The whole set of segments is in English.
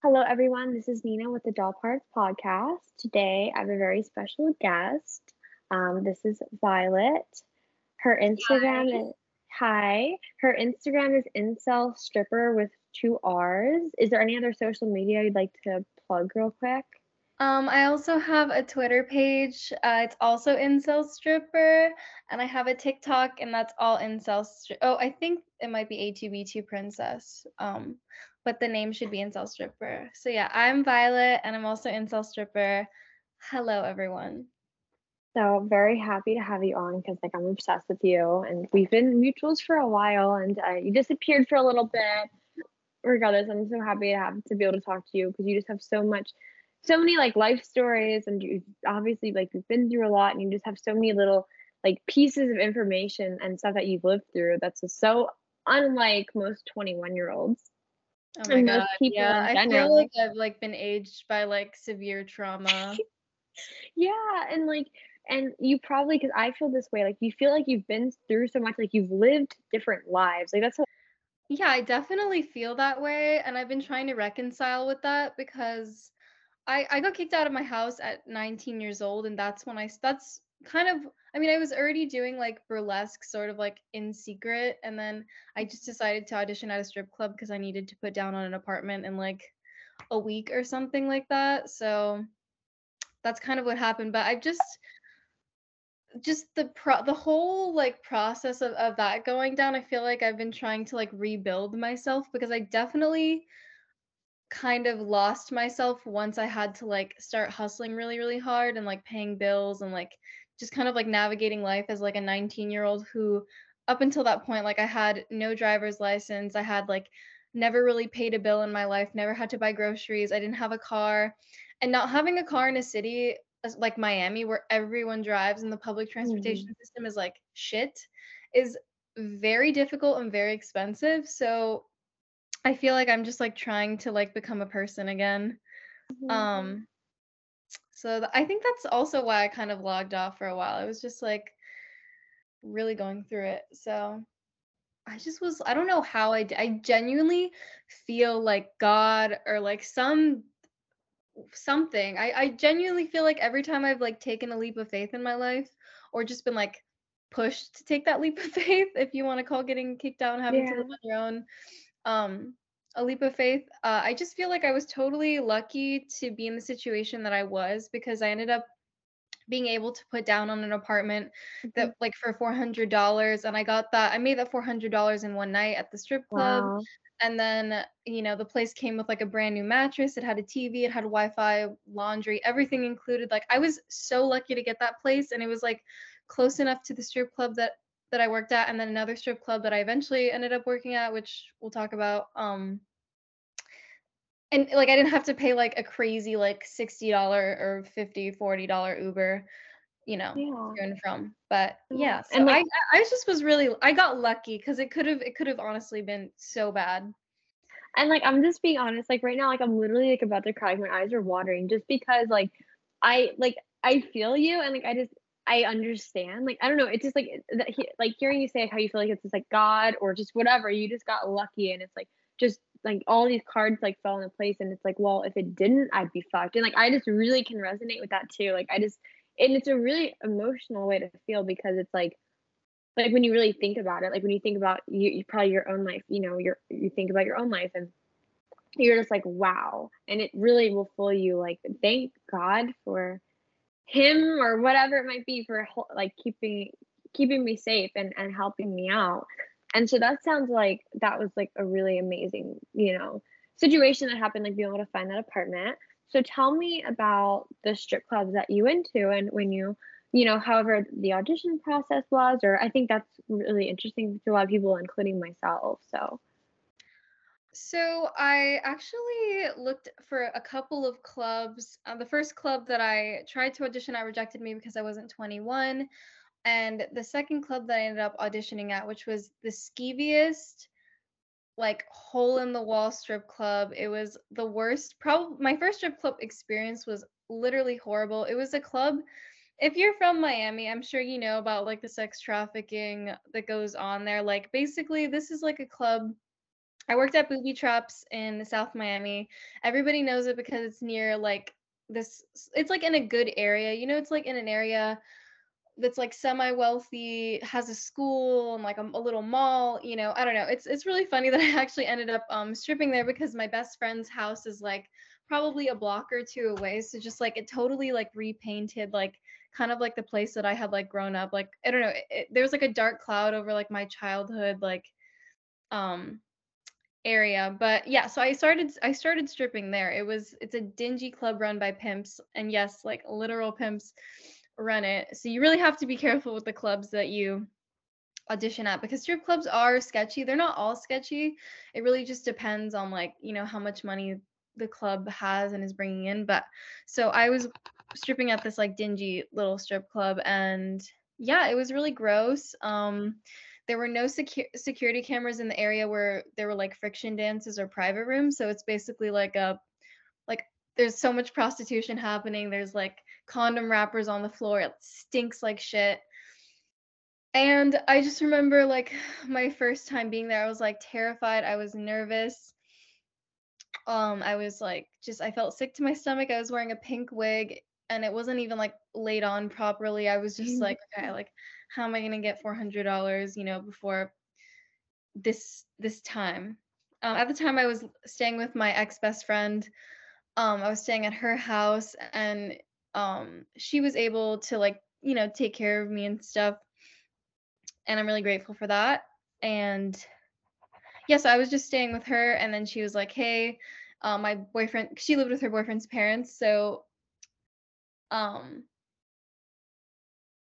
Hello, everyone. This is Nina with the Doll Parts Podcast. Today, I have a very special guest. Um, this is Violet. Her Instagram Hi. is hi. Her Instagram is incel stripper with two R's. Is there any other social media you'd like to plug real quick? Um, I also have a Twitter page. Uh, it's also Incel Stripper, and I have a TikTok, and that's all Incel. Stri- oh, I think it might be A2B2 Princess. Um, but the name should be Incel Stripper. So yeah, I'm Violet, and I'm also Incel Stripper. Hello, everyone. So very happy to have you on because like I'm obsessed with you and we've been mutuals for a while and uh, you disappeared for a little bit. Regardless, I'm so happy to have to be able to talk to you because you just have so much, so many like life stories and you obviously like you've been through a lot and you just have so many little like pieces of information and stuff that you've lived through that's just so unlike most 21 year olds. Oh my And god, most people yeah. I feel like I've like been aged by like severe trauma. Yeah, and like, and you probably because I feel this way, like you feel like you've been through so much, like you've lived different lives. Like that's what, Yeah, I definitely feel that way, and I've been trying to reconcile with that because I I got kicked out of my house at 19 years old, and that's when I that's kind of I mean I was already doing like burlesque sort of like in secret, and then I just decided to audition at a strip club because I needed to put down on an apartment in like a week or something like that. So that's kind of what happened. But I've just just the pro the whole like process of, of that going down i feel like i've been trying to like rebuild myself because i definitely kind of lost myself once i had to like start hustling really really hard and like paying bills and like just kind of like navigating life as like a 19 year old who up until that point like i had no driver's license i had like never really paid a bill in my life never had to buy groceries i didn't have a car and not having a car in a city like miami where everyone drives and the public Mhm. transportation system is like shit is very difficult and very expensive so I feel like I'm just like trying to like become a person again. Mhm. Um so th- I think that's also why I kind of logged off for a while. I was just like really going through it. So I just was I don't know how I d- I genuinely feel like God or like some something. I I genuinely feel like every time I've like taken a leap of faith in my life or just been like pushed to take that leap of faith if you want to call getting kicked out and having to yeah, live on your own um a leap of faith uh, i just feel like i was totally lucky to be in the situation that i was because i ended up being able to put down on an apartment that like for $400 and i got that i made that $400 in one night at the strip club wow. and then you know the place came with like a brand new mattress it had a tv it had wi-fi laundry everything included like i was so lucky to get that place and it was like close enough to the strip club that that i worked at and then another strip club that i eventually ended up working at which we'll talk about um and like i didn't have to pay like a crazy like $60 or 50 40 dollar uber you know Yeah, to and from but yeah, yeah so and like, i i just was really i got lucky because it could have it could have honestly been so bad and like I'm just being honest. Like right now, like I'm literally like about to cry. My eyes are watering just because like I like I feel you and like I just I understand. Like I don't know. It's just like that he, like hearing you say like, how you feel like it's just like God or just whatever. You just got lucky and it's like just like all these cards like fell into place and it's like well if it didn't I'd be fucked. And like I just really can resonate with that too. Like I just and it's a really emotional way to feel because it's like like when you really think about it like when you think about you, you probably your own life you know you're you think about your own life and you're just like wow. And it really will fool you like thank god for him or whatever it might be for like keeping keeping me safe and and helping me out and so that sounds like that was like a really amazing you know situation that happened like being able to find that apartment so tell me about the strip clubs that you went to and when you you know however the audition process was or i think that's really interesting to a lot of people including myself so So I actually looked for a couple of clubs. Uh, the first club that I tried to audition I rejected me because I wasn't 21. And the second club that I ended up auditioning at, which was the skeeviest, like hole in the wall strip club. It was the worst. Probably my first strip club experience was literally horrible. It was a club. If you're from Miami, I'm sure you know about like the sex trafficking that goes on there. Like basically, this is like a club I worked at Booby Traps in South Miami. Everybody knows it because it's near like this it's like in a good area. You know, it's like in an area that's like semi wealthy, has a school and like a, a, little mall, you know. I don't know. It's it's really funny that I actually ended up um stripping there because my best friend's house is like probably a block or two away. So just like it totally like repainted like kind of like the place that I had like grown up. Like I don't know, it, it, there was like a dark cloud over like my childhood like um area but yeah so i started i started stripping there it was it's a dingy club run by pimps and yes like literal pimps run it. So you really have to be careful with the clubs that you audition at because strip clubs are sketchy. They're not all sketchy. It really just depends on like you know how much money the club has and is bringing in. But so i was stripping at this like dingy little strip club and yeah it was really gross. Um there were no secu- security cameras in the area where there were like friction dances or private rooms. So it's basically like a like there's so much prostitution happening. There's like condom wrappers on the floor it stinks like shit and i just remember like my first time being there i was like terrified i was nervous um i was like just i felt sick to my stomach i was wearing a pink wig and it wasn't even like laid on properly i was just mm. like okay like how am I going to get $400, you know, before this this time. Um, at the time I was staying with my ex best friend. Um, I was staying at her house and um, she was able to like, you know, take care of me and stuff. And I'm really grateful for that. And yeah, so I was just staying with her and then she was like, "Hey, uh, my boyfriend she lived with her boyfriend's parents, so um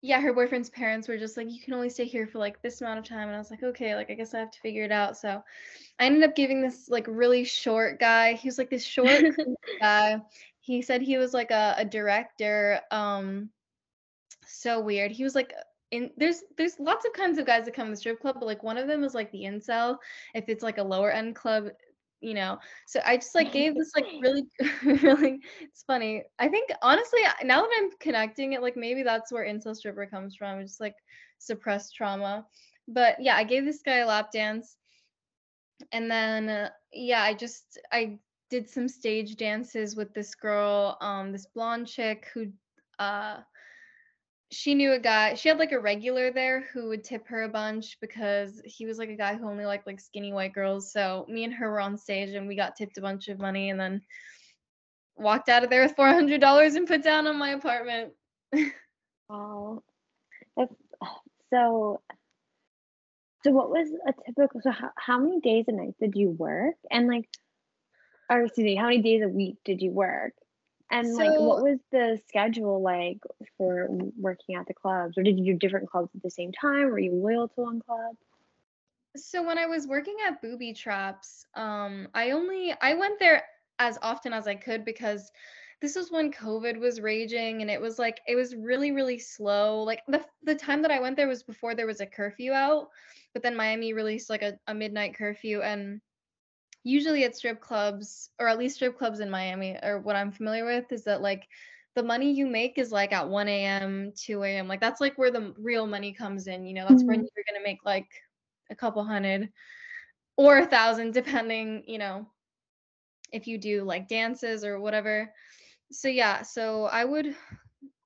yeah, her boyfriend's parents were just like, you can only stay here for like this amount of time. And I was like, okay, like I guess I have to figure it out. So I ended up giving this like really short guy. He was like this short guy. He said he was like a, a director. Um so weird. He was like in there's there's lots of kinds of guys that come to the strip club, but like one of them is like the incel. If it's like a lower end club, you know so i just like gave this like really really it's funny i think honestly now that i'm connecting it like maybe that's where incel stripper comes from just like suppressed trauma but yeah i gave this guy a lap dance and then uh, yeah i just i did some stage dances with this girl um this blonde chick who uh she knew a guy she had like a regular there who would tip her a bunch because he was like a guy who only liked like skinny white girls. So me and her were on stage and we got tipped a bunch of money and then walked out of there with $400 and put down on my apartment. Wow that's so so what was a typical so how, how many days a night did you work? And like or excuse me how many days a week did you work and like, what was the schedule like for working at the clubs, or did you do different clubs at the same time? Were you loyal to one club? So when I was working at Booby Traps, um, I only I went there as often as I could because this was when COVID was raging and it was like it was really really slow. Like the the time that I went there was before there was a curfew out, but then Miami released like a, a midnight curfew and usually at strip clubs or at least strip clubs in Miami or what I'm familiar with is that like the money you make is like at 1 a.m 2 a.m like that's like where the real money comes in you know? That's mm-hmm. when you're gonna make like a couple hundred or a thousand depending you know if you do like dances or whatever. So yeah so i would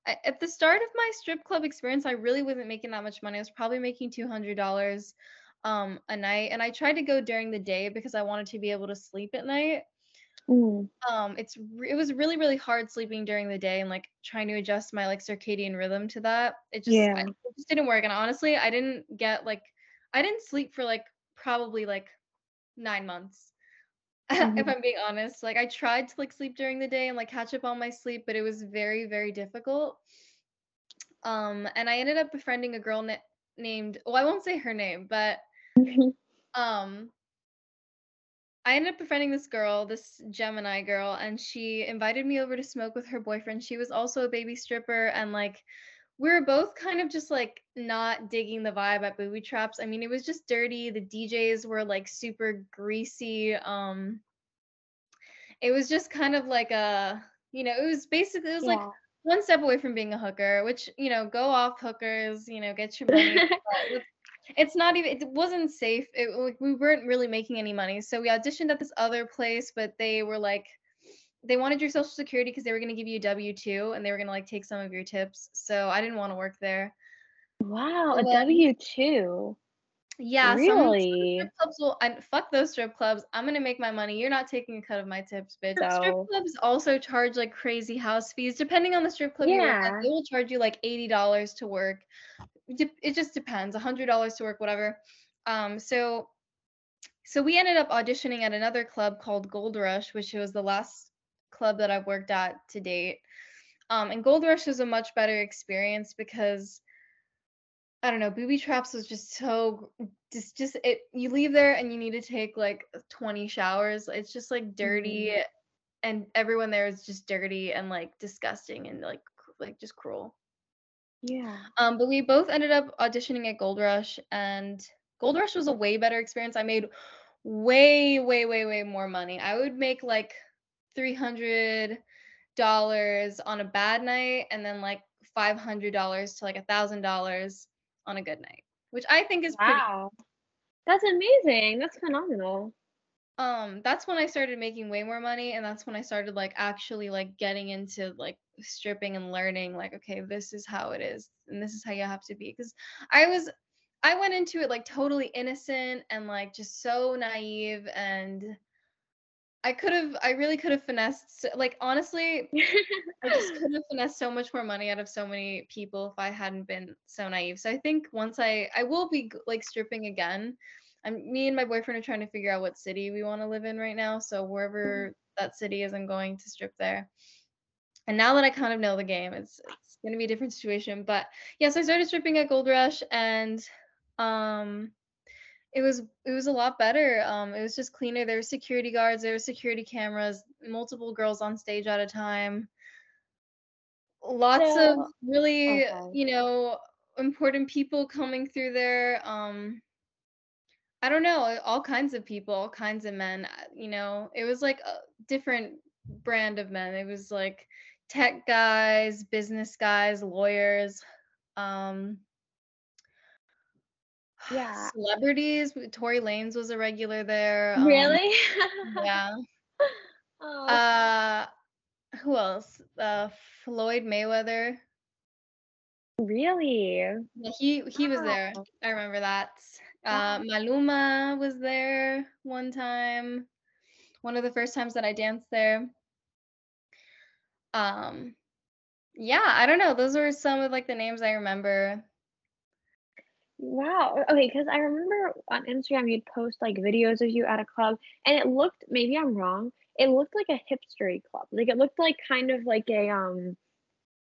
at the start of my strip club experience i really wasn't making that much money. I was probably making $200 um a night and I tried to go during the day because I wanted to be able to sleep at night. Mm. Um it's it was really really hard sleeping during the day and like trying to adjust my like circadian rhythm to that. It just yeah. I, it just didn't work and honestly I didn't get like I didn't sleep for like probably like 9 months. Mm-hmm. if I'm being honest, like I tried to like sleep during the day and like catch up on my sleep, but it was very very difficult. Um and I ended up befriending a girl na- named well I won't say her name, but um I ended up befriending this girl, this Gemini girl, and she invited me over to smoke with her boyfriend. She was also a baby stripper, and like we were both kind of just like not digging the vibe at booby traps. I mean, it was just dirty. The DJs were like super greasy. Um it was just kind of like a you know, it was basically it was yeah. like one step away from being a hooker, which, you know, go off hookers, you know, get your money. it's not even it wasn't safe. It like we weren't really making any money. So we auditioned at this other place, but they were like they wanted your social security because they were going to give you a W2 and they were going to like take some of your tips. So I didn't want to work there. Wow, a W two. Yeah, some, some Really? strip clubs will and fuck those strip clubs. I'm gonna make my money. You're not taking a cut of my tips, bitch. Strip clubs also charge like crazy house fees. Depending on the strip club you work at, yeah. they will charge you like eighty dollars to work. It just depends. A hundred dollars to work, whatever. Um, so so we ended up auditioning at another club called Gold Rush, which was the last club that I've worked at to date. Um, and Gold Rush was a much better experience because I don't know, booby traps was just so just just it you leave there and you need to take like 20 showers. It's just like dirty Mhm. and everyone there is just dirty and like disgusting and like like just cruel. Yeah. Um, but we both ended up auditioning at Gold Rush and Gold Rush was a way better experience. I made way, way, way, way more money. I would make like three hundred dollars on a bad night and then like five hundred dollars to like a thousand dollars on a good night, which I think is pretty Wow. That's amazing. That's phenomenal. um that's when I started making way more money and that's when I started like actually like getting into like stripping and learning like okay this is how it is and this is how you have to be because I was I went into it like totally innocent and like just so naive and I could have I really could have finessed like honestly I just could have finessed so much more money out of so many people if I hadn't been so naive. So I think once I I will be like stripping again. I'm me and my boyfriend are trying to figure out what city we want to live in right now. So wherever mm-hmm. that city is, I'm going to strip there. And now that I kind of know the game, it's it's gonna be a different situation. But yes, I started stripping at Gold Rush and um it was it was a lot better. Um it was just cleaner. There were security guards, there were security cameras, multiple girls on stage at a time lots of really okay. you know important people coming through there um i don't know all kinds of people all kinds of men uh, you know it was like a different brand of men it was like tech guys business guys lawyers um Yeah. celebrities Tory Lanez was a regular there um Really? yeah Oh, uh who else uh Floyd Mayweather really? Yeah, he he was there. I remember that. Wow. Uh, Maluma was there one time. One of the first times that I danced there. Um, yeah, I don't know. Those were some of like the names I remember. Wow. Okay, because I remember on Instagram you'd post like videos of you at a club, and it looked, maybe I'm wrong, it looked like a hipstery club. Like it looked like kind of like a um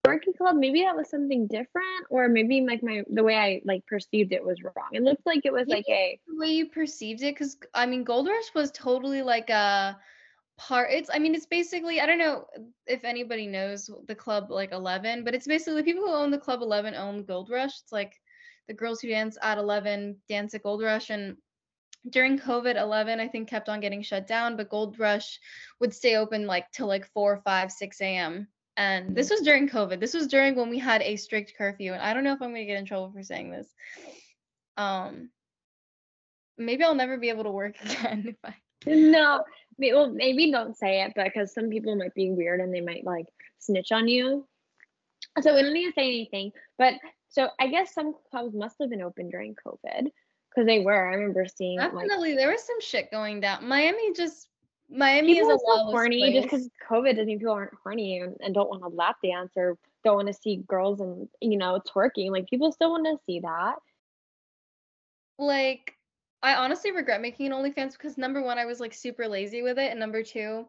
dorky club. Maybe that was something different, or maybe like my the way I like perceived it was wrong. It looked like it was Maybe like a the way you perceived it, because I mean, Gold Rush was totally like a part. It's I mean, it's basically I don't know if anybody knows the club like Eleven, but it's basically the people who own the club Eleven own Gold Rush. It's like the girls who dance at Eleven dance at Gold Rush, and during COVID, 11, I think, kept on getting shut down, but Gold Rush would stay open like till like 4, 5, 6 a.m. And this was during COVID. This was during when we had a strict curfew. And I don't know if I'm going to get in trouble for saying this. Um, maybe I'll never be able to work again if I. no. Well, maybe don't say it because some people might be weird and they might like snitch on you. So we don't need to say anything. But so I guess some clubs must have been open during COVID because they were. I remember seeing like Definitely, there was some shit going down. Miami just. Miami people is a so horny just because COVID doesn't mean people aren't horny and, and don't want to lap dance or don't want to see girls and you know twerking. Like people still want to see that. like I honestly regret making an OnlyFans because number one, I was like super lazy with it, and number two,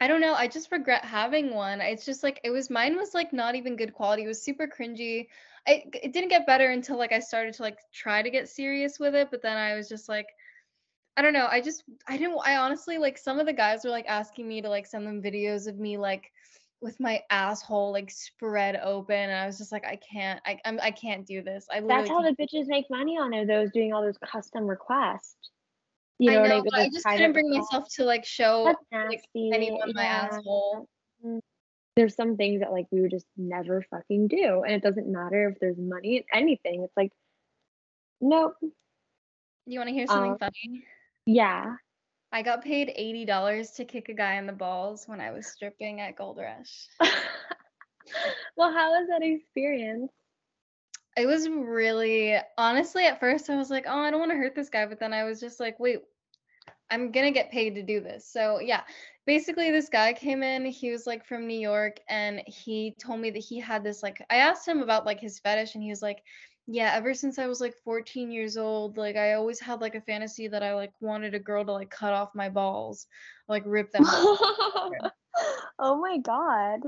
I don't know, I just regret having one. It's just like it was mine was like not even good quality. It was super cringy. I it didn't get better until like I started to like try to get serious with it, but then I was just like I don't know. I just I didn't I honestly like some of the guys were like asking me to like send them videos of me like with my asshole like spread open and I was just like I can't I I'm, I can't do this. I That's how can't. the bitches make money on it. Those doing all those custom requests. You I know, know, they but I just couldn't bring requests. myself to like show like anyone my Yeah. asshole. Mm. There's some things that like we would just never fucking do, and it doesn't matter if there's money in anything. It's like Nope. You want to hear something Um, funny? Yeah. I got paid eighty dollars to kick a guy in the balls when I was stripping at Gold Rush. well, how was that experience? It was really honestly at first I was like, oh, I don't want to hurt this guy, but then I was just like, wait, I'm gonna get paid to do this. So yeah, basically this guy came in, he was like from New York, and he told me that he had this like I asked him about like his fetish, and he was like, Yeah, ever since I was like 14 years old, like I always had like a fantasy that I like wanted a girl to like cut off my balls, like rip them off. oh my god.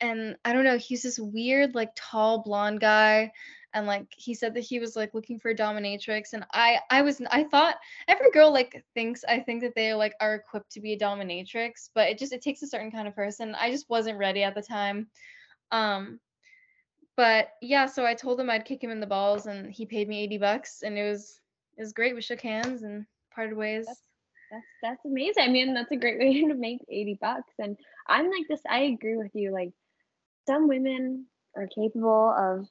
and I don't know, he's this weird, like tall blonde guy. And like he said that he was like looking for a dominatrix. And I I was I thought every girl like thinks I think that they like are equipped to be a dominatrix, but it just it takes a certain kind of person. I just wasn't ready at the time. Um but yeah, so I told him I'd kick him in the balls and he paid me 80 bucks and it was it was great. We shook hands and parted ways. That's that's amazing. I mean, that's a great way to make 80 bucks. And I'm like this, I agree with you. Like some women are capable of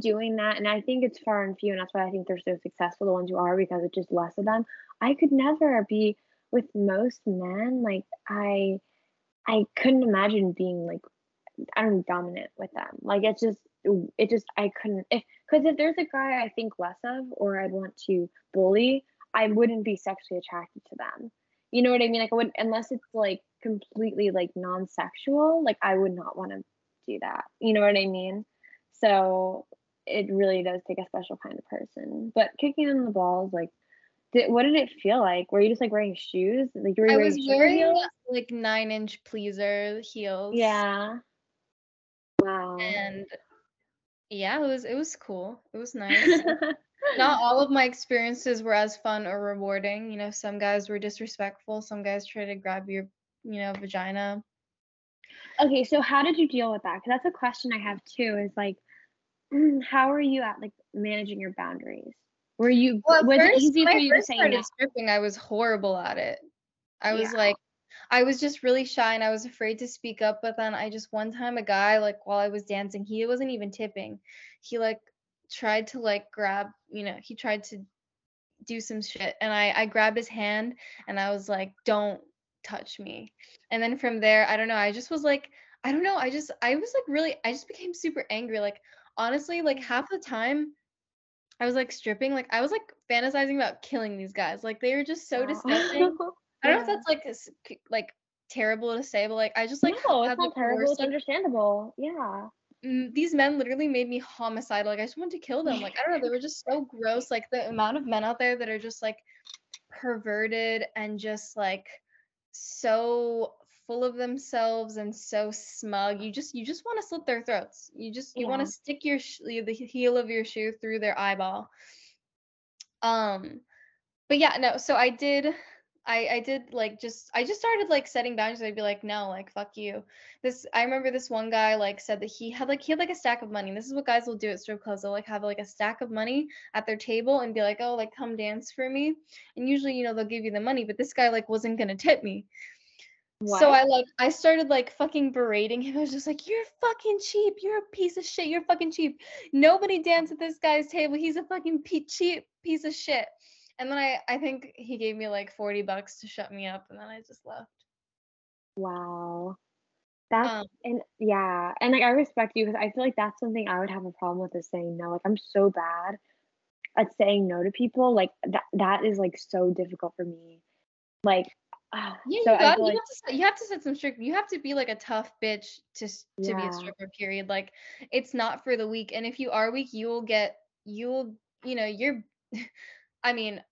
doing that. And I think it's far and few, and that's why I think they're so successful, the ones who are, because it's just less of them. I could never be with most men. Like I I couldn't imagine being like I don't dominant with them. Like it's just it just I couldn't eh, if because if there's a guy I think less of or I'd want to bully, I wouldn't be sexually attracted to them. You know what I mean? Like I would unless it's like completely like non-sexual, like I would not want to do that. You know what I mean? So it really does take a special kind of person. But kicking in the balls, like did, what did it feel like? Were you just like wearing shoes? Like you were I wearing was wearing heels? like nine inch pleaser heels. Yeah. Wow. And yeah, it was it was cool. It was nice. Not all of my experiences were as fun or rewarding. You know, some guys were disrespectful, some guys tried to grab your, you know, vagina. Okay, so how did you deal with that? Because that's a question I have too. Is like, mm, how are you at like managing your boundaries? Were you Well, was it first, easy for you to say no? stripping, I was horrible at it. I was Yeah. like, I was just really shy and I was afraid to speak up. But then I just one time a guy like while I was dancing, he wasn't even tipping. He like tried to like grab, you know, he tried to do some shit and I I grabbed his hand and I was like, "Don't touch me." And then from there, I don't know, I just was like, I don't know, I just I was like really I just became super angry. Like honestly, like mm-hmm. half the time I was like stripping, like I was like fantasizing about killing these guys. Like they were just so Wow. disgusting. I don't know if that's like like terrible to say, but like I just like no, it's not terrible. worst It's like understandable. Yeah. mm, these men literally made me homicidal. Like I just wanted to kill them. Like I don't know, they were just so gross. Like the amount of men out there that are just like perverted and just like so full of themselves and so smug. You just you just want to slit their throats. You just you want to stick your sh- the heel of your shoe through their eyeball. Um but yeah, no, so I did I I did like just I just started like setting boundaries. I'd be like, no, like fuck you. This I remember this one guy like said that he had like he had like a stack of money. This is what guys will do at strip clubs. They'll like have like a stack of money at their table and be like, oh, like come dance for me. And usually, you know, they'll give you the money, but this guy like wasn't gonna tip me. So I like I started like fucking berating him. I was just like, "You're fucking cheap. You're a piece of shit. You're fucking cheap. Nobody danced at this guy's table. He's a fucking pe- cheap piece of shit." And then I I think he gave me like 40 bucks to shut me up and then I just left. Wow. That's Um and yeah, and like I respect you because I feel like that's something I would have a problem with is saying no. Like I'm so bad at saying no to people. Like that that is like so difficult for me. Like ah, yeah, so you got you like have to set, you have to set some strict you have to be like a tough bitch to to be a yeah. stripper period. Like it's not for the weak and if you are weak, you will get you'll you know, you're I mean,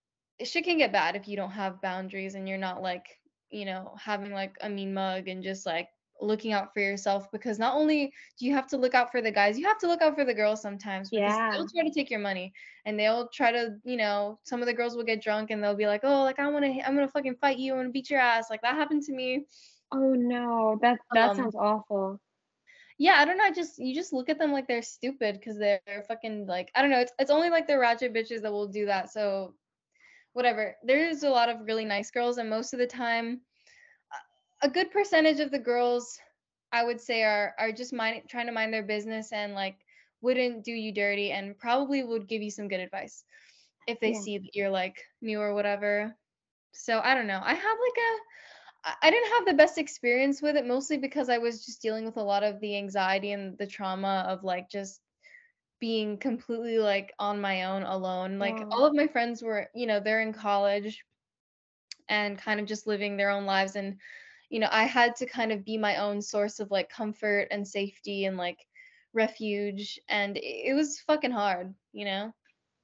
shit can get bad if you don't have boundaries and you're not like, you know, having like a mean mug and just like looking out for yourself because not only do you have to look out for the guys, you have to look out for the girls sometimes because Yeah. they'll try to take your money and they'll try to, you know, some of the girls will get drunk and they'll be like, "Oh, like I want to I'm to fucking fight you. I'm to beat your ass." Like that happened to me. Oh no, that that Um sounds awful. Yeah, I don't know. I just you just look at them like they're stupid because they're, fucking like I don't know. It's it's only like the ratchet bitches that will do that. So whatever. There's a lot of really nice girls, and most of the time, a good percentage of the girls, I would say, are are just mind trying to mind their business and like wouldn't do you dirty and probably would give you some good advice if they Yeah. see that you're like new or whatever. So I don't know. I have like a I didn't have the best experience with it mostly because I was just dealing with a lot of the anxiety and the trauma of like just being completely like on my own alone. Like Yeah. all of my friends were, you know, they're in college and kind of just living their own lives and you know, I had to kind of be my own source of like comfort and safety and like refuge and it, it was fucking hard, you know?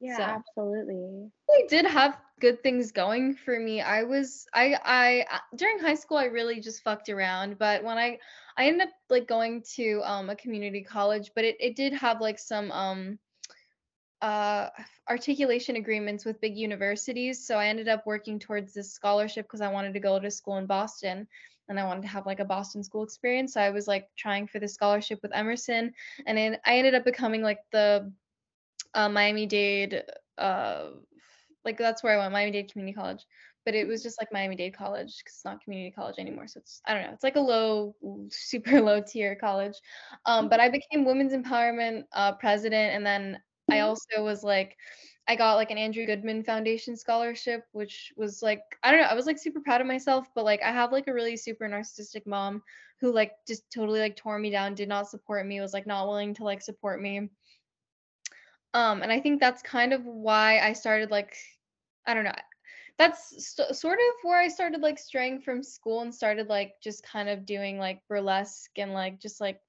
Yeah, So absolutely. I did have good things going for me. I was I I uh, during high school I really just fucked around, but when I I ended up like going to um a community college, but it it did have like some um uh articulation agreements with big universities, so I ended up working towards this scholarship because I wanted to go to school in Boston and I wanted to have like a Boston school experience. So I was like trying for the scholarship with Emerson and then I ended up becoming like the uh, Miami-Dade uh like that's where I went, Miami-Dade Community College. But it was just like Miami-Dade College because it's not community college anymore. So it's I don't know, it's like a low, super low tier college. Um, but I became women's empowerment uh, president, and then I also was like, I got like an Andrew Goodman Foundation scholarship, which was like I don't know, I was like super proud of myself. But like I have like a really super narcissistic mom who like just totally like tore me down, did not support me, was like not willing to like support me. Um, and I think that's kind of why I started like, I don't know. That's st- sort of where I started like straying from school and started like just kind of doing like burlesque and like just like,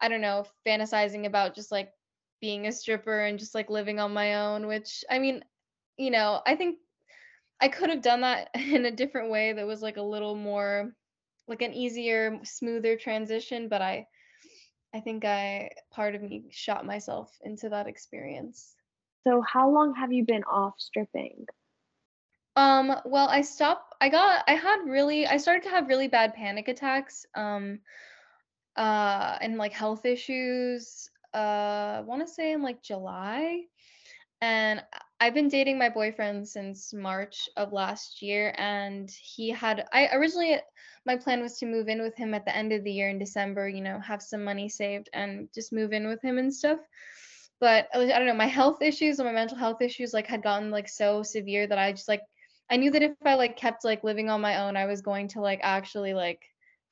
I don't know, fantasizing about just like being a stripper and just like living on my own, which I mean, you know, I think I could have done that in a different way that was like a little more like an easier, smoother transition, but I I think I part of me shot myself into that experience. So how long have you been off stripping? Um, well, I stopped I got I had really I started to have really bad panic attacks, um, uh, and like health issues, uh, I want to say in like July. And I've been dating my boyfriend since March of last year, and he had I originally my plan was to move in with him at the end of the year in December, you know, have some money saved and just move in with him and stuff. But I don't know, my health issues and my mental health issues like had gotten like so severe that I just like I knew that if I like kept like living on my own, I was going to like actually like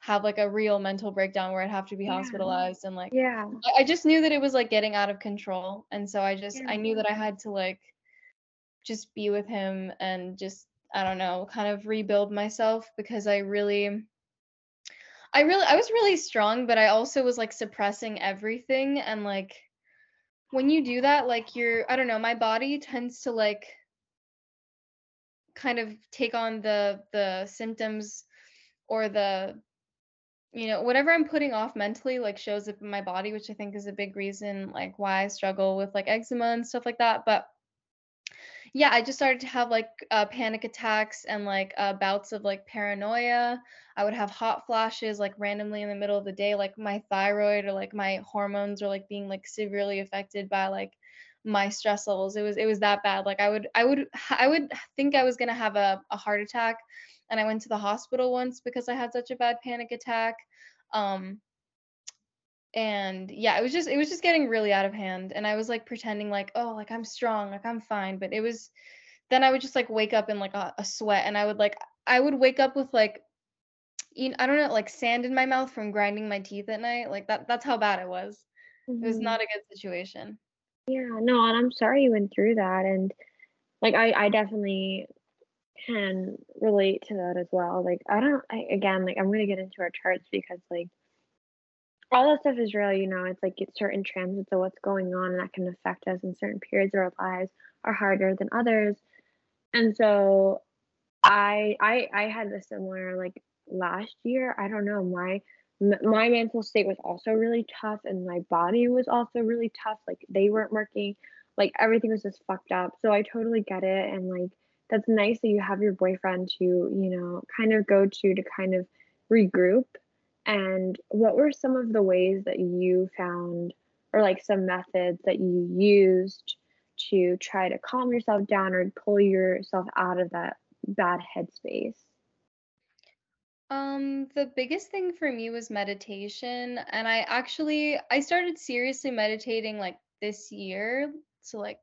have like a real mental breakdown where I'd have to be Yeah. hospitalized and like Yeah. I I just knew that it was like getting out of control. And so I just I knew that I had to like just be with him and just I don't know, kind of rebuild myself because I really I really I was really strong, but I also was like suppressing everything and like when you do that, like you're I don't know, my body tends to like kind of take on the the symptoms or the you know whatever i'm putting off mentally like shows up in my body which i think is a big reason like why i struggle with like eczema and stuff like that. But yeah i just started to have like uh, panic attacks and like uh, bouts of like paranoia. I would have hot flashes like randomly in the middle of the day like my thyroid or like my hormones are like being like severely affected by like my stress levels. It was it was that bad. Like i would i would i would think i was going to have a, a heart attack and i went to the hospital once because i had such a bad panic attack um and yeah it was just it was just getting really out of hand and i was like pretending like oh like i'm strong like i'm fine but it was then i would just like wake up in like a, a sweat and i would like i would wake up with like you know, i don't know like sand in my mouth from grinding my teeth at night like that that's how bad it was. It was Mhm. not a good situation Yeah, no, and I'm sorry you went through that and like I I definitely can relate to that as well. Like I don't I again, like I'm gonna get into our charts because like all that stuff is real, you know, it's like it's certain transits of what's going on and that can affect us in certain periods of our lives are harder than others. And so I I I had a similar like last year. I don't know, my my mental state was also really tough and my body was also really tough. Like they weren't working, like everything was just fucked up. So I totally get it and like that's nice that you have your boyfriend to, you know, kind of go to to kind of regroup. And what were some of the ways that you found or like some methods that you used to try to calm yourself down or pull yourself out of that bad headspace. Um, the biggest thing for me was meditation, and I actually I started seriously meditating like this year. So like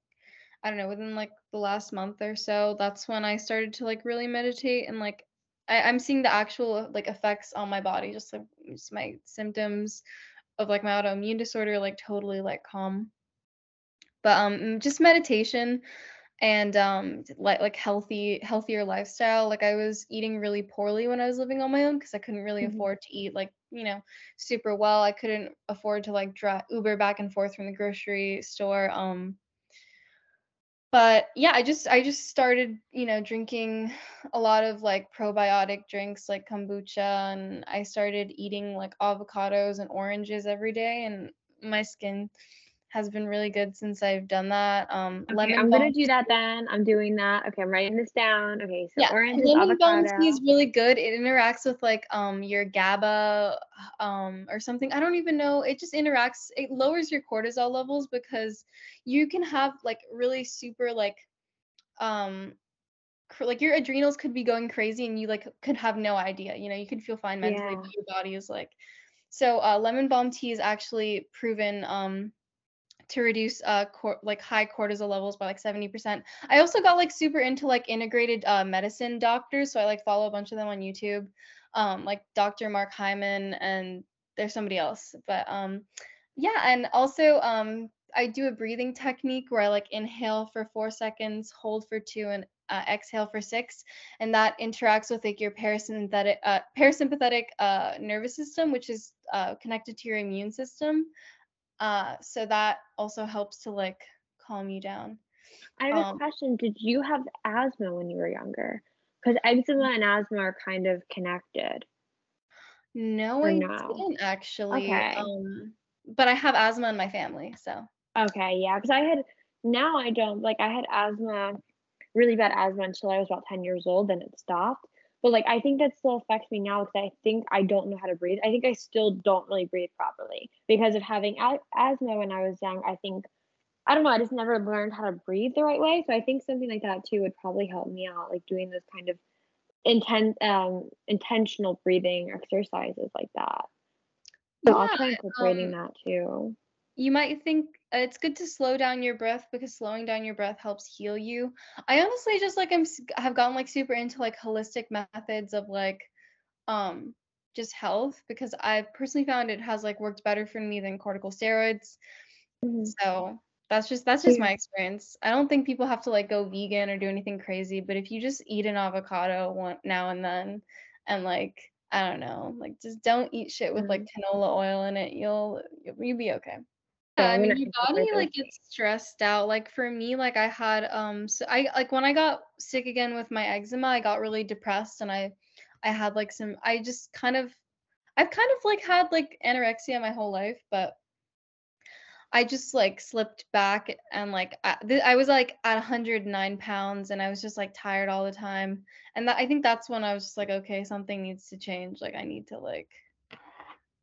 I don't know, within like the last month or so, that's when I started to like really meditate and like I, I'm seeing the actual like effects on my body, just like just my symptoms of like my autoimmune disorder, like totally like calm. But um just meditation and um like like healthy healthier lifestyle like i was eating really poorly when i was living on my own because i couldn't really Mhm. afford to eat like you know super well i couldn't afford to like drive uber back and forth from the grocery store um but yeah i just i just started you know drinking a lot of like probiotic drinks like kombucha and i started eating like avocados and oranges every day and my skin has been really good since i've done that um Okay, lemon I'm gonna do that then. I'm doing that. Okay, I'm writing this down. Okay, so Yeah, oranges, lemon balm tea is really good. It interacts with like um your GABA um or something. I don't even know. It just interacts. It lowers your cortisol levels because you can have like really super like um like your adrenals could be going crazy and you like could have no idea. You know, you could feel fine mentally, Yeah. but your body is like so uh lemon balm tea is actually proven um to reduce uh cor- like high cortisol levels by like 70%. I also got like super into like integrated uh medicine doctors, so I like follow a bunch of them on YouTube. Um like Dr. Mark Hyman and there's somebody else. But um yeah, and also um I do a breathing technique where I like inhale for 4 seconds, hold for 2 and uh, exhale for 6 and that interacts with like your parasympathetic uh parasympathetic uh nervous system which is uh connected to your immune system uh, so that also helps to like calm you down. I have a Um, question. Did you have asthma when you were younger? Because eczema and asthma are kind of connected, no, or I no? didn't actually. Okay. Um, but I have asthma in my family, so Okay, yeah, because I had now I don't like I had asthma, really bad asthma until I was about 10 years old, then it stopped. But like I think that still affects me now because I think I don't know how to breathe. I think I still don't really breathe properly because of having a- asthma when I was young. I think I don't know, I just never learned how to breathe the right way. So I think something like that too would probably help me out, like doing those kind of intent um intentional breathing exercises like that. So I'll try incorporating Um, that too. You might think uh, it's good to slow down your breath because slowing down your breath helps heal you. I honestly just like I'm have gotten like super into like holistic methods of like um just health because I've personally found it has like worked better for me than corticosteroids. Mhm. So that's just that's just my experience. I don't think people have to like go vegan or do anything crazy, but if you just eat an avocado one now and then and like I don't know, like just don't eat shit with like um, canola oil in it, you'll, you'll be okay. I mean your body like gets stressed out. Like for me, like I had um so I like when I got sick again with my eczema, I got really depressed and I I had like some I just kind of I've kind of like had like anorexia my whole life, but I just like slipped back and like I, th- I was like at 109 pounds and I was just like tired all the time. And that I think that's when I was just like, okay, something needs to change. Like I need to like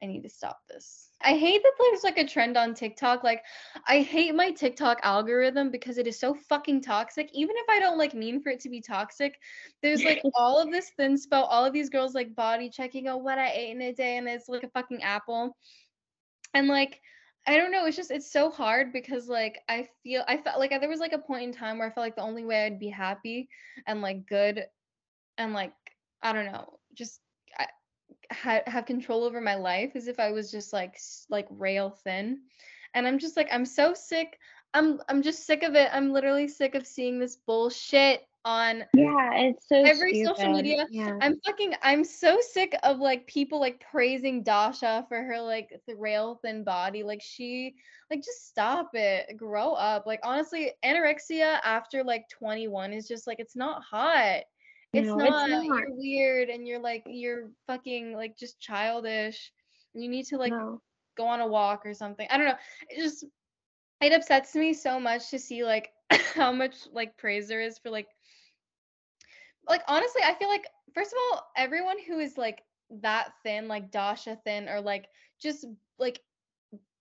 I need to stop this. I hate that there's like a trend on TikTok. Like I hate my TikTok algorithm because it is so fucking toxic. Even if I don't like mean for it to be toxic, there's like all of this thin spell, all of these girls like body checking oh what I ate in a day and it's like a fucking apple and like i don't know it's just it's so hard because like i feel i felt like there was like a point in time where i felt like the only way i'd be happy and like good and like i don't know just ha- have control over my life as if i was just like like rail thin and i'm just like i'm so sick i'm i'm just sick of it i'm literally sick of seeing this bullshit on Yeah, it's so every social media. Yeah. I'm fucking I'm so sick of like people like praising Dasha for her like the rail thin body. Like she like just stop it. Grow up. Like honestly, anorexia after like 21 is just like it's not hot. It's No, it's not. not. You're weird and you're like you're fucking like just childish. You need to like No. go on a walk or something. I don't know. It just it upsets me so much to see like how much like praise there is for like like honestly, I feel like first of all, everyone who is like that thin, like Dasha thin, or like just like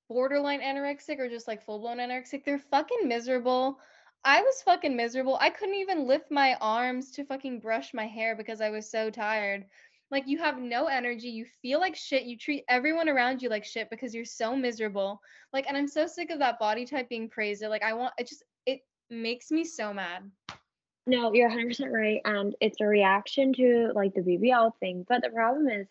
borderline anorexic or just like full blown anorexic, they're fucking miserable. I was fucking miserable. I couldn't even lift my arms to fucking brush my hair because I was so tired. Like you have no energy, you feel like shit, you treat everyone around you like shit because you're so miserable. Like and I'm so sick of that body type being praised. Like I want it just it makes me so mad. No, you're 100% right. And it's a reaction to like the BBL thing. But the problem is,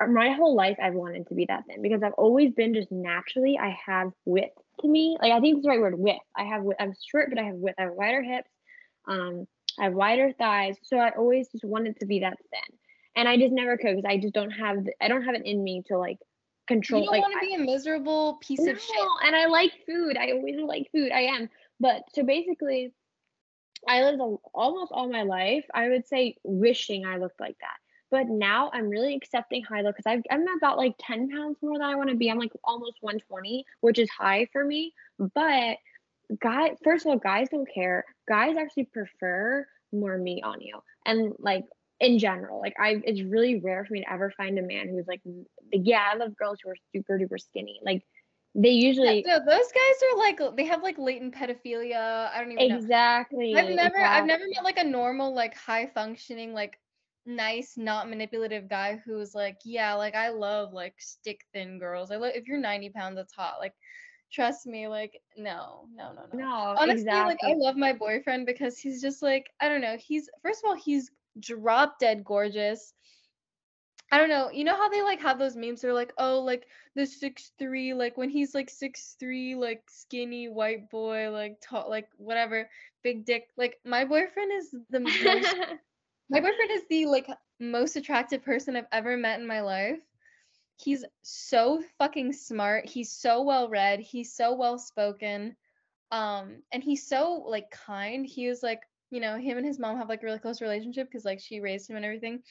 uh, my whole life I've wanted to be that thin because I've always been just naturally, I have width to me. Like, I think it's the right word width. I have, I'm short, but I have width. I have wider hips. Um, I have wider thighs. So I always just wanted to be that thin. And I just never could because I just don't have, the, I don't have it in me to like control. You don't like, want to be a miserable piece no, of shit. and I like food. I always like food. I am. But so basically, I lived a, almost all my life, I would say, wishing I looked like that. But now I'm really accepting high low because I'm about like 10 pounds more than I want to be. I'm like almost 120, which is high for me. But guy, first of all, guys don't care. Guys actually prefer more meat on you. And like in general, like I, it's really rare for me to ever find a man who's like, yeah, I love girls who are super duper skinny. Like they usually yeah, no, those guys are like they have like latent pedophilia. I don't even exactly. know. I've never exactly. I've never met like a normal like high functioning like nice not manipulative guy who's like yeah like I love like stick thin girls. I love if you're 90 pounds that's hot like trust me like no no no no. No, Honestly exactly. like I love my boyfriend because he's just like I don't know he's first of all he's drop dead gorgeous. I don't know. You know how they like have those memes? They're like, oh, like the six three, like when he's like six three, like skinny white boy, like tall, like whatever, big dick. Like my boyfriend is the most. my boyfriend is the like most attractive person I've ever met in my life. He's so fucking smart. He's so well read. He's so well spoken. Um, and he's so like kind. He was like, you know, him and his mom have like a really close relationship because like she raised him and everything.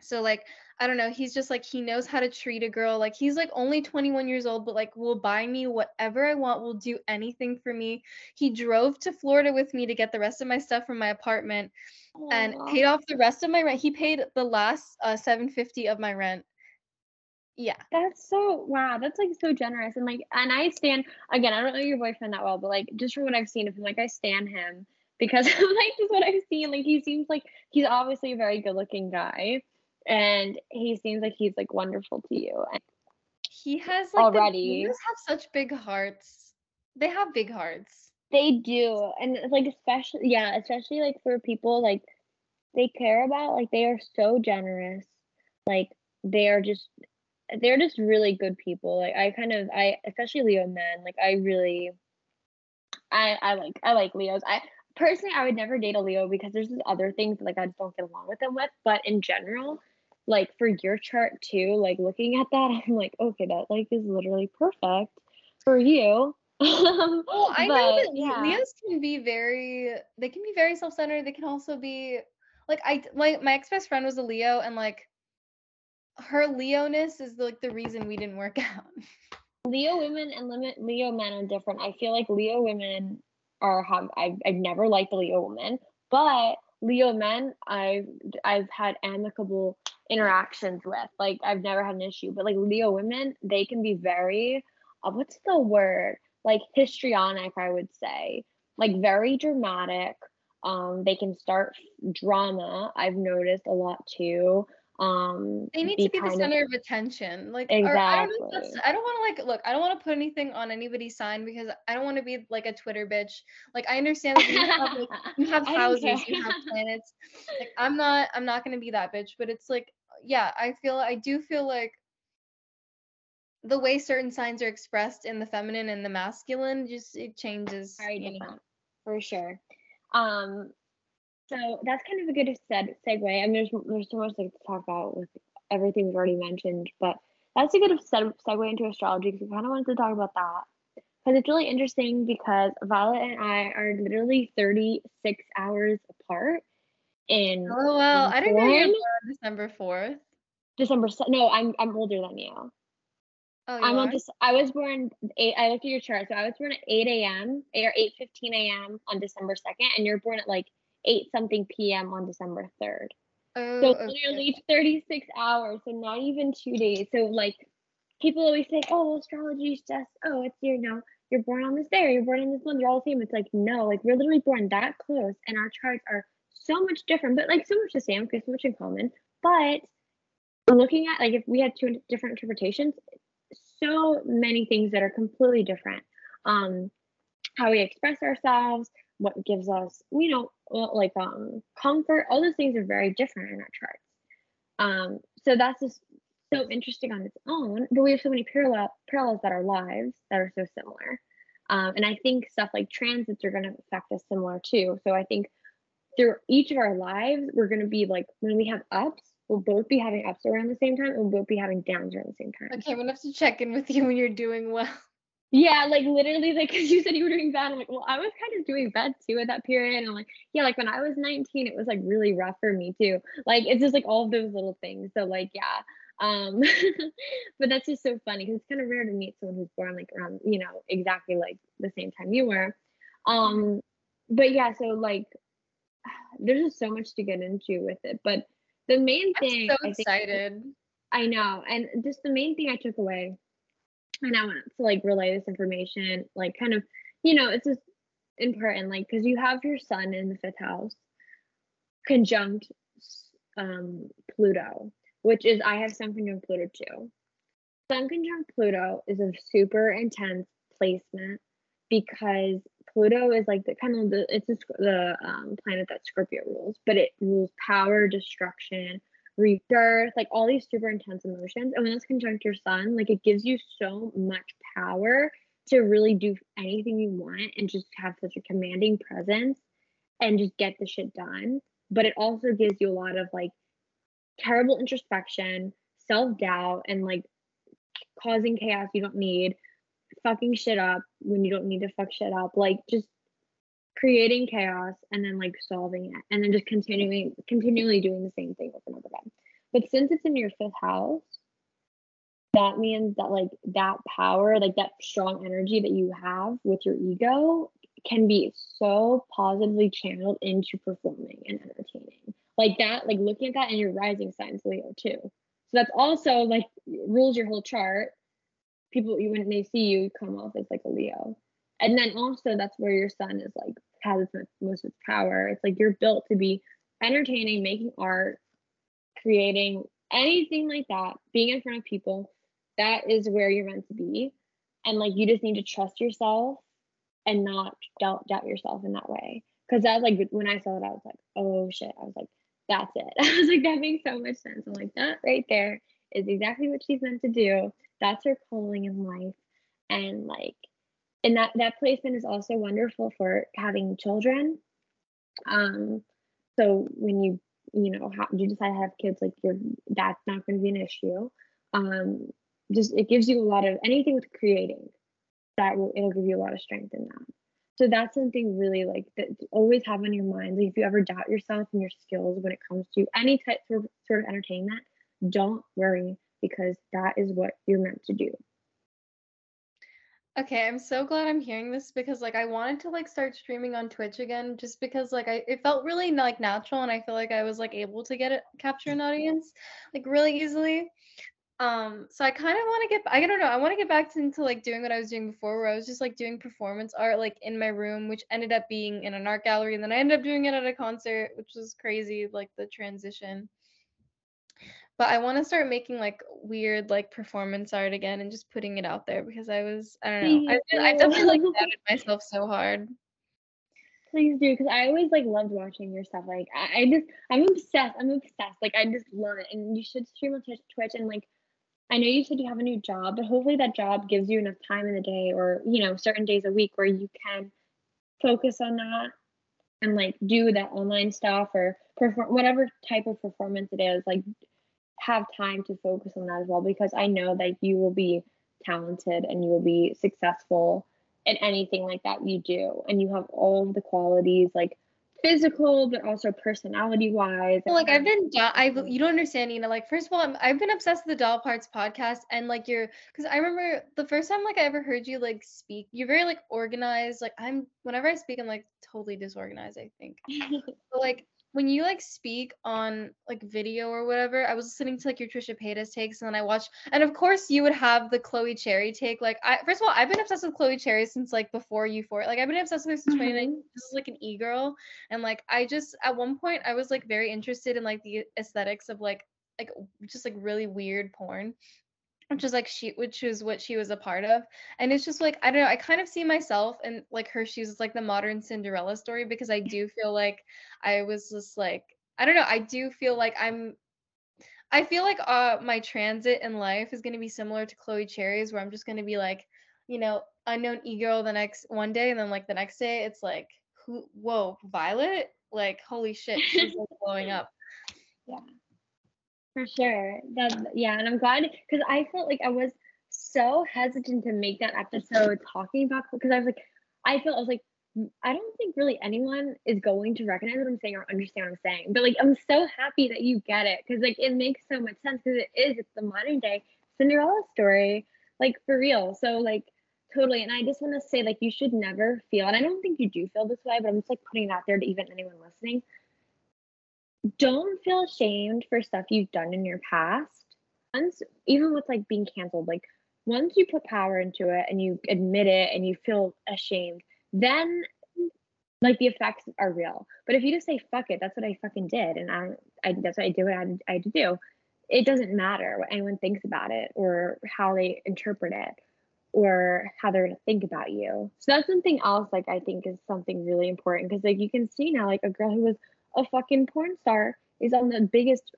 So like I don't know, he's just like he knows how to treat a girl. Like he's like only 21 years old but like will buy me whatever I want, will do anything for me. He drove to Florida with me to get the rest of my stuff from my apartment and paid off the rest of my rent. He paid the last uh 750 of my rent. Yeah. That's so wow, that's like so generous and like and I stand again, I don't know your boyfriend that well, but like just from what I've seen of him, like I stand him because like just what I've seen. Like he seems like he's obviously a very good looking guy and he seems like he's like wonderful to you. And he has like already the, have such big hearts. They have big hearts. They do, and it's like especially yeah, especially like for people like they care about like they are so generous. Like they are just they're just really good people. Like I kind of I especially Leo men. Like I really I I like I like Leos. I personally I would never date a Leo because there's just other things like I just don't get along with them with. But in general, like for your chart too, like looking at that, I'm like, okay, that like is literally perfect for you. well, I but, know that yeah. Leos can be very they can be very self-centered. They can also be like I my my ex-best friend was a Leo and like her Leoness is like the reason we didn't work out. Leo women and limit Leo men are different. I feel like Leo women are have I've I've never liked the Leo woman, but Leo men I've I've had amicable interactions with. Like I've never had an issue, but like Leo women, they can be very uh, what's the word? Like histrionic, I would say. Like very dramatic. Um, they can start drama. I've noticed a lot too. Um, they need to be the center of, of attention. Like exactly. I don't, I don't want to like look. I don't want to put anything on anybody's sign because I don't want to be like a Twitter bitch. Like I understand that you have like, you have houses, you have planets. Like I'm not. I'm not gonna be that bitch. But it's like yeah, I feel I do feel like the way certain signs are expressed in the feminine and the masculine just it changes. Very different, for sure. Um, so that's kind of a good said segue. I mean, there's there's so much to talk about with everything we've already mentioned, but that's a good seg- segue into astrology because we kind of wanted to talk about that because it's really interesting because Violet and I are literally 36 hours apart, in oh well i didn't know you were december 4th december no i'm i'm older than you. Oh you i'm are? on this i was born eight i looked at your chart so i was born at 8 a.m or 8 15 a.m on december 2nd and you're born at like 8 something p.m on december 3rd oh, so okay. literally 36 hours so not even two days. So like people always say oh astrology is just oh it's your you know you're born on this day or you're born on this month you're all the same. It's like no like we're literally born that close and our charts are so much different, but like so much the same, because so much in common. But looking at like if we had two different interpretations, so many things that are completely different. Um, how we express ourselves, what gives us, you know, like um comfort, all those things are very different in our charts. Um, so that's just so interesting on its own, but we have so many parallel parallels that are lives that are so similar. Um, and I think stuff like transits are going to affect us similar too. So I think through each of our lives, we're going to be like when we have ups, we'll both be having ups around the same time, and we'll both be having downs around the same time. Okay, I'm gonna have to check in with you when you're doing well. Yeah, like literally, like because you said you were doing bad. I'm like, well, I was kind of doing bad too at that period. And I'm like, yeah, like when I was 19, it was like really rough for me too. Like it's just like all of those little things. So like, yeah. Um, but that's just so funny because it's kind of rare to meet someone who's born like around, you know, exactly like the same time you were. Um, but yeah, so like, there's just so much to get into with it. But the main I'm thing, so I think, excited. I know, and just the main thing I took away and I want to like relay this information, like kind of, you know, it's just important, like because you have your sun in the fifth house, conjunct um Pluto, which is I have sun conjunct Pluto too. Sun conjunct Pluto is a super intense placement because Pluto is like the kind of the it's a, the um, planet that Scorpio rules, but it rules power, destruction, rebirth, like all these super intense emotions. And when it's conjunct your sun, like it gives you so much power to really do anything you want and just have such a commanding presence and just get the shit done. But it also gives you a lot of like terrible introspection, self doubt, and like causing chaos you don't need, fucking shit up when you don't need to fuck shit up, like just creating chaos and then like solving it and then just continuing continually doing the same thing over and over again but since it's in your fifth house that means that like that power like that strong energy that you have with your ego can be so positively channeled into performing and entertaining. Like that like looking at that and your rising signs leo too. So that's also like rules your whole chart people when they see you come off as like a leo. And then also that's where your sun is like has its most of its power. It's like you're built to be entertaining making art creating anything like that being in front of people. That is where you're meant to be. And like you just need to trust yourself and not doubt, doubt yourself in that way. Because that's like when i saw it i was like oh shit. I was like that's it. I was like that makes so much sense. I'm like that right there is exactly what she's meant to do that's her calling in life. And like and that that placement is also wonderful for having children. Um so when you you know how you decide to have kids like you're that's not going to be an issue. Um just it gives you a lot of anything with creating that will it'll give you a lot of strength in that. So that's something really like that always have on your mind. Like if you ever doubt yourself and your skills when it comes to any type of sort of entertainment don't worry because that is what you're meant to do Okay, I'm so glad I'm hearing this because like I wanted to like start streaming on Twitch again just because like I it felt really like natural and I feel like I was like able to get it capture an audience like really easily. Um so I kind of want to get I don't know, I want to get back to, into like doing what I was doing before where I was just like doing performance art like in my room which ended up being in an art gallery and then I ended up doing it at a concert which was crazy like the transition. But I want to start making like weird like performance art again and just putting it out there because I was I don't know. I, I definitely like doubted myself so hard. Please do, because I always like loved watching your stuff. Like I, I just I'm obsessed. I'm obsessed. Like I just love it. And you should stream on Twitch and like I know you said you have a new job, but hopefully that job gives you enough time in the day or, you know, certain days a week where you can focus on that and like do that online stuff or perform whatever type of performance it is. Like have time to focus on that as well because I know that you will be talented and you will be successful in anything like that you do. And you have all of the qualities like physical but also personality wise well, like i've been i you don't understand you know like first of all i have been obsessed with the doll parts podcast and like you're because i remember the first time like i ever heard you like speak you're very like organized. Like i'm whenever i speak i'm like totally disorganized i think. But like when you like speak on like video or whatever, I was listening to like your Trisha Paytas takes, and then I watched, and of course you would have the Chloe Cherry take. Like, I first of all, I've been obsessed with Chloe Cherry since like before you for Like, I've been obsessed with her since 2019. Mhm. This is like an e girl, and like I just at one point I was like very interested in like the aesthetics of like like just like really weird porn which is like she which is what she was a part of. And it's just like i don't know i kind of see myself in like her shoes as like the modern cinderella story because i do feel like i was just like i don't know i do feel like i'm i feel like uh my transit in life is going to be similar to chloe cherry's where i'm just going to be like you know unknown e-girl the next one day and then like the next day it's like who whoa violet? Like holy shit she's like blowing up For sure. That yeah, and I'm glad because I felt like I was so hesitant to make that episode talking about because I was like, I felt I was like, "Mm, I don't think really anyone is going to recognize what I'm saying or understand what I'm saying. But like, I'm so happy that you get it because like it makes so much sense because it is it's the modern day Cinderella story, like for real. So like totally, and I just want to say like you should never feel, and I don't think you do feel this way, but I'm just like putting it out there to even anyone listening don't feel ashamed for stuff you've done in your past. Once, even with like being canceled, like once you put power into it and you admit it and you feel ashamed, then like the effects are real. But if you just say fuck it, that's what I fucking did, and I, I that's what I did what I I had to do. It doesn't matter what anyone thinks about it or how they interpret it or how they're gonna think about you. So that's something else like I think is something really important because like you can see now like a girl who was a fucking porn star is on the biggest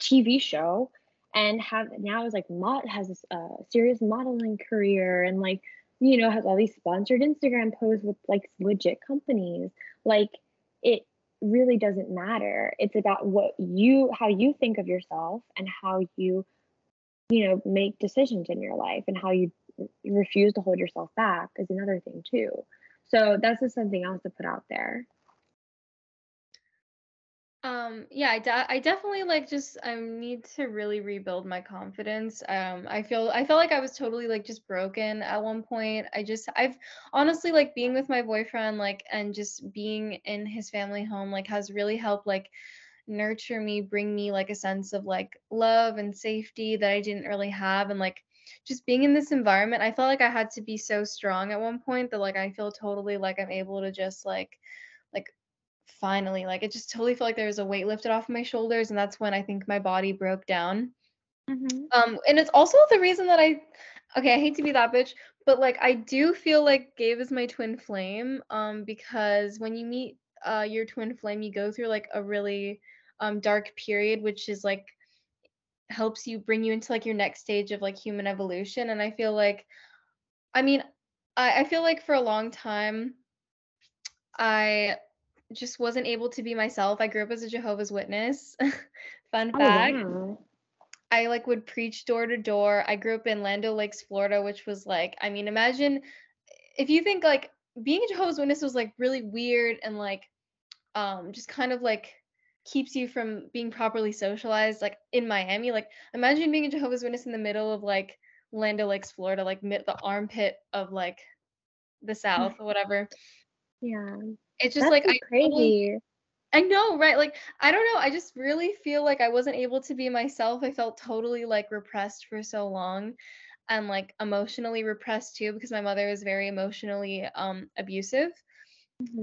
TV show and have now is like mod has this uh, serious modeling career and like you know has all these sponsored Instagram posts with like legit companies. Like it really doesn't matter. It's about what you how you think of yourself and how you you know make decisions in your life and how you refuse to hold yourself back is another thing too. So that's just something else to put out there. Um, yeah, I, de- I definitely like just I need to really rebuild my confidence. Um, I feel I felt like I was totally like just broken at one point. I just I've honestly like being with my boyfriend like and just being in his family home like has really helped like nurture me, bring me like a sense of like love and safety that I didn't really have and like just being in this environment, I felt like I had to be so strong at one point that like I feel totally like I'm able to just like like finally like it just totally felt like there was a weight lifted off my shoulders and that's when I think my body broke down. Um and it's also the reason that I okay, I hate to be that bitch, but like I do feel like Gabe is my twin flame um because when you meet uh your twin flame you go through like a really um dark period which is like helps you bring you into like your next stage of like human evolution and I feel like I mean I, I feel like for a long time I just wasn't able to be myself. I grew up as a Jehovah's Witness. Fun Oh fact. wow. I like would preach door to door. I grew up in Land O' Lakes, Florida, which was like, I mean, imagine if you think like being a Jehovah's Witness was like really weird and like um just kind of like keeps you from being properly socialized like in Miami. Like imagine being a Jehovah's Witness in the middle of like Land O' Lakes, Florida, like mid the armpit of like the South or whatever. Yeah. It's just like I crazy. I know, right? Like, I don't know. I just really feel like I wasn't able to be myself. I felt totally like repressed for so long and like emotionally repressed too because my mother was very emotionally um abusive.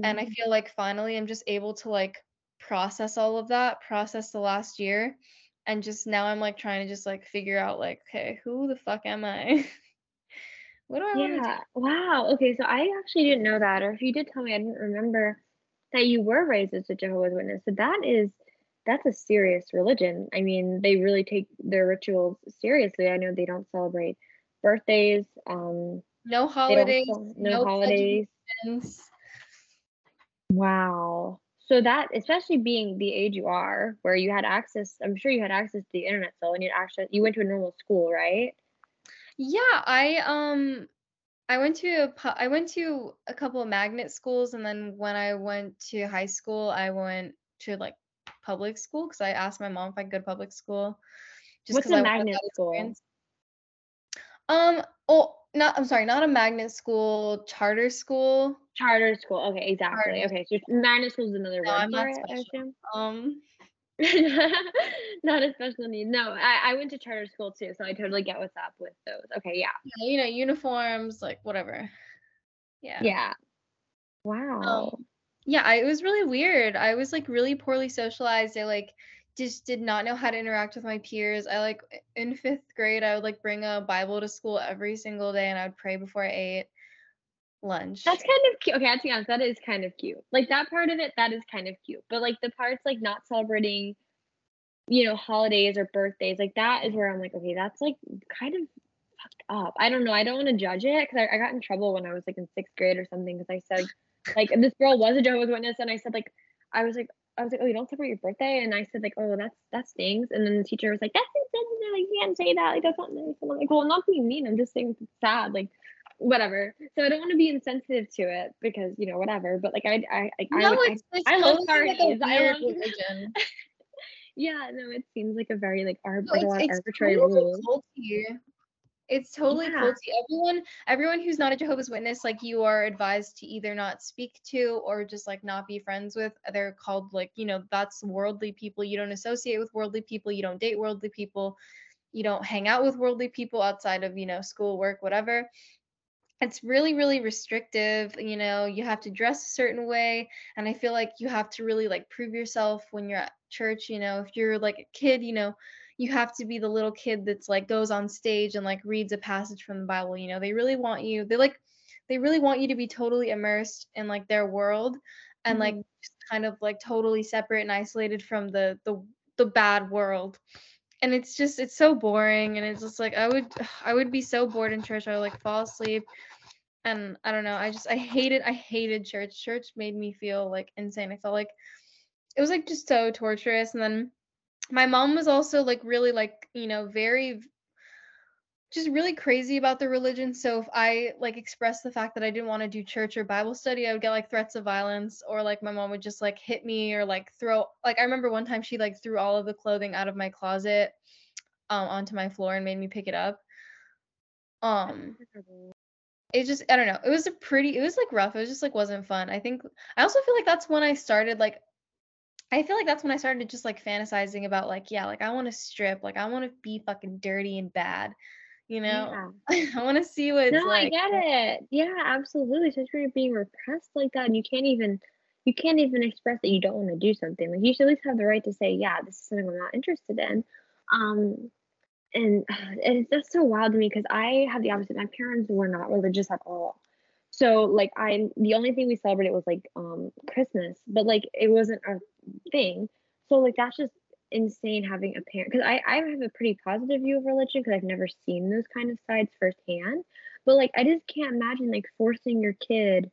And I Mhm. feel like finally I'm just able to like process all of that, process the last year. And just now I'm like trying to just like figure out like, okay, who the fuck am I? what do I want to do? Yeah. Wow. Okay. So I actually didn't know that, or if you did tell me, I didn't remember that you were raised as a Jehovah's Witness. So that is that's a serious religion. I mean, they really take their rituals seriously. I know they don't celebrate birthdays. Um, No holidays, no no holidays. Wow. So that, especially being the age you are, where you had access, I'm sure you had access to the internet still, and you access, you went to a normal school, right? Yeah, I um I went to a pu- I went to a couple of magnet schools and then when I went to high school, I went to like public school because I asked my mom if I could go to public school just What's a I magnet school? experience. Um, oh, not I'm sorry, not a magnet school, charter school. Charter school. Okay, exactly. Charter Okay, so magnet school is another No, word I'm for not it, I special. assume. Um, Not a special need. No, I, I went to charter school too, so I totally get what's up with those. Okay, yeah. yeah, you know, uniforms, like whatever. Yeah. Yeah. Wow. Um, yeah, I, it was really weird. I was like really poorly socialized. I like just did not know how to interact with my peers. I like in fifth grade, I would like bring a Bible to school every single day and I would pray before I ate lunch. That's kind of cute. Okay, to be honest, that is kind of cute. Like that part of it, that is kind of cute. But like the parts like not celebrating, you know, holidays or birthdays, like that is where I'm like, okay, that's like kind of fucked up. I don't know. I don't want to judge it because I, I got in trouble when I was like in sixth grade or something because I said like this girl was a Jehovah's Witness and I said like I was like I was like, oh, you don't celebrate your birthday, and I said like, oh, that's that stings. And then the teacher was like, that's insensitive. Like, you can't say that. Like that's not nice. And I'm like, well, I'm not being mean. I'm just saying it's sad. Like whatever. So I don't want to be insensitive to it because you know whatever. But like I I I, no, I, it's, it's I love totally like parties. I love- religion. yeah no it seems like a very like ar- No, it's, it's arbitrary totally rules. culty. It's totally Yeah. culty. Everyone, everyone who's not a Jehovah's Witness, like you are advised to either not speak to or just like not be friends with. They're called like you know that's worldly people. You don't associate with worldly people. You don't date worldly people. You don't hang out with worldly people outside of you know school, work, whatever. It's really, really restrictive. You know, you have to dress a certain way, and I feel like you have to really like prove yourself when you're at church. You know, if you're like a kid, you know, you have to be the little kid that's like goes on stage and like reads a passage from the bible you know they really want you they like they really want you to be totally immersed in like their world and like mm-hmm. kind of like totally separate and isolated from the the the bad world and it's just it's so boring and it's just like i would i would be so bored in church i would like fall asleep and i don't know i just i hated i hated church church made me feel like insane i felt like it was like just so torturous and then my mom was also like really like you know very just really crazy about the religion. So if i like expressed the fact that i didn't want to do church or bible study i would get like threats of violence or like my mom would just like hit me or like throw like i remember one time she like threw all of the clothing out of my closet um onto my floor and made me pick it up. Um it just i don't know it was a pretty it was like rough it was just like wasn't fun. I think i also feel like that's when i started like i feel like that's when i started just like fantasizing about like yeah like i want to strip like i want to be fucking dirty and bad you know Yeah. i want to see what No, I get it. Yeah, absolutely. Especially when you're being repressed like that, and you can't even you can't even express that you don't want to do something. Like you should at least have the right to say, yeah, this is something I'm not interested in. Um, and, and it's just so wild to me because I have the opposite. My parents were not religious at all. So like I the only thing we celebrated was like um Christmas, but like it wasn't a thing. So like that's just insane having a parent because I, I have a pretty positive view of religion because I've never seen those kind of sides firsthand. But like I just can't imagine like forcing your kid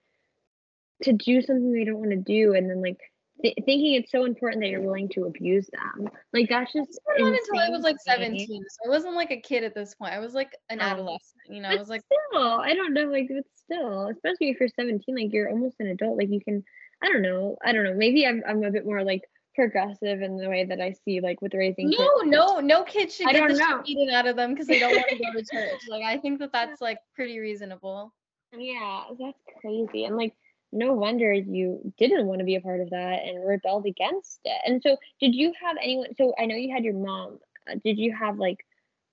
to do something they don't want to do and then like th- thinking it's so important that you're willing to abuse them. Like that's just Not until i was like 17 so i wasn't like a kid at this point i was like an Oh. adolescent you know i was like still, I don't know, like but still, especially if you're 17, like you're almost an adult. Like you can, I don't know, I don't know. Maybe I'm I'm a bit more like progressive in the way that I see like with raising kids. no no no kid should I get the don't know. shit beaten out of them because they don't want to go to church like i think that that's like pretty reasonable Yeah, that's crazy. And like no wonder you didn't want to be a part of that and rebelled against it. And so did you have anyone so I know you had your mom. Uh, did you have like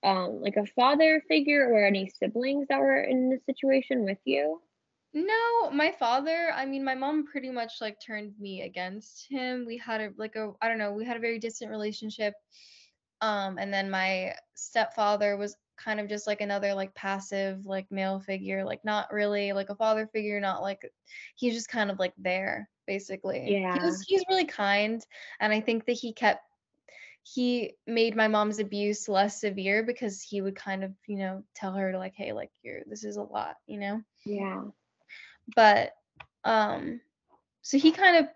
um like a father figure or any siblings that were in this situation with you? No, my father, I mean, my mom pretty much like turned me against him. We had a like a I don't know, we had a very distant relationship. Um, and then my stepfather was kind of just like another like passive like male figure, like not really like a father figure, not like he's just kind of like there basically. He Yeah. was he's really kind and I think that he kept he made my mom's abuse less severe because he would kind of, you know, tell her to like, hey, like you're this is a lot, you know? Yeah. But um so he kind of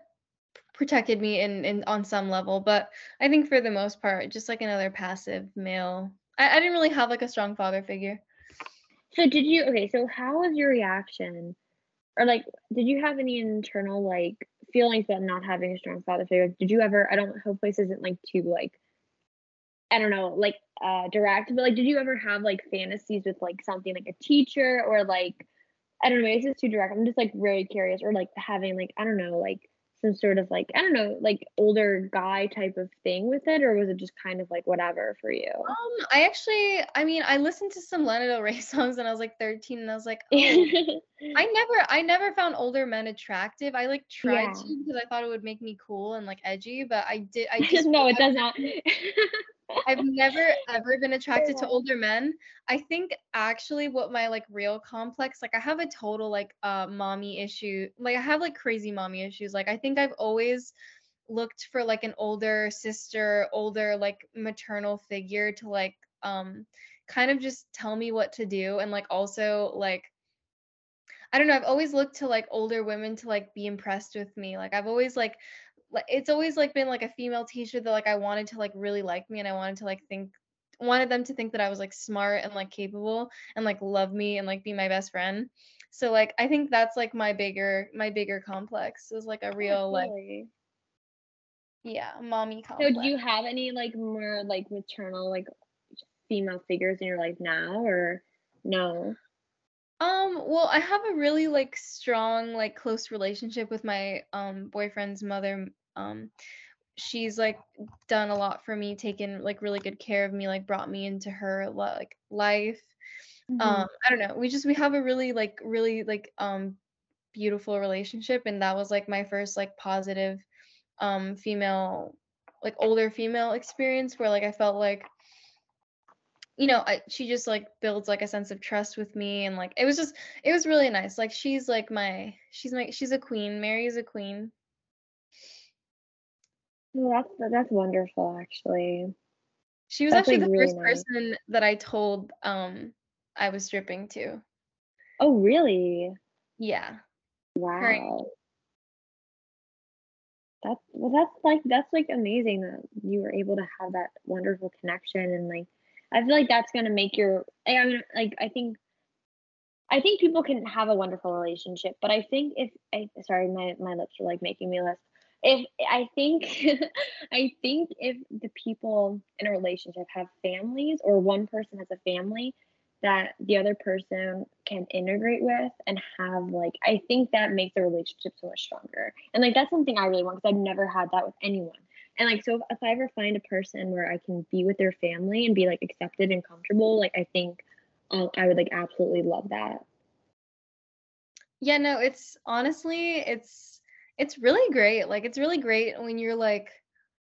protected me in, in on some level but i think for the most part just like another passive male I, I didn't really have like a strong father figure So did you okay, so how was your reaction? Or like did you have any internal like feelings about not having a strong father figure? Did you ever I don't hopefully this isn't like too like I don't know, like uh direct, but like did you ever have like fantasies with like something like a teacher or like I don't know, maybe this is too direct. I'm just like really curious or like having like I don't know, like some sort of like I don't know, like older guy type of thing with it, or was it just kind of like whatever for you? Um, I actually, I mean, I listened to some Lana Del Rey songs when I was like 13, and I was like, oh, I never, I never found older men attractive. I like tried Yeah. to because I thought it would make me cool and like edgy, but I did, I just, no, it does not. I've never ever been attracted to older men. I think actually what my like real complex, like I have a total like uh mommy issue. Like I have like crazy mommy issues. Like I think I've always looked for like an older sister, older like maternal figure to like um kind of just tell me what to do and like also like I don't know, I've always looked to like older women to like be impressed with me. Like I've always like like it's always like been like a female teacher that like I wanted to like really like me and I wanted to like think wanted them to think that I was like smart and like capable and like love me and like be my best friend. So like I think that's like my bigger my bigger complex is like a real like yeah, mommy So do you have any like more like maternal like female figures in your life now or no? Um, well, I have a really like strong, like close relationship with my um boyfriend's mother. Um, she's like done a lot for me, taken like really good care of me, like brought me into her like life. Mhm. Um, I don't know. We just we have a really like really like um beautiful relationship and that was like my first like positive um female like older female experience where like I felt like you know, I, she just like builds like a sense of trust with me and like it was just it was really nice. Like she's like my she's my she's a queen. Mary is a queen. Well, that's that's wonderful actually. She was That's, actually like, the really first nice. person that I told um I was stripping to. Oh, really? Yeah. Wow. That's well, that's like that's like amazing that you were able to have that wonderful connection and like I feel like that's gonna make your I mean like I think I think people can have a wonderful relationship, but I think if I sorry, my my lips are like making me lisp. If I think I think if the people in a relationship have families or one person has a family that the other person can integrate with and have like I think that makes the relationship so much stronger. And like that's something I really want because I've never had that with anyone. And like so if, if I ever find a person where I can be with their family and be like accepted and comfortable, like I think um, I would like absolutely love that. Yeah, no, it's honestly it's it's really great. Like it's really great when you're like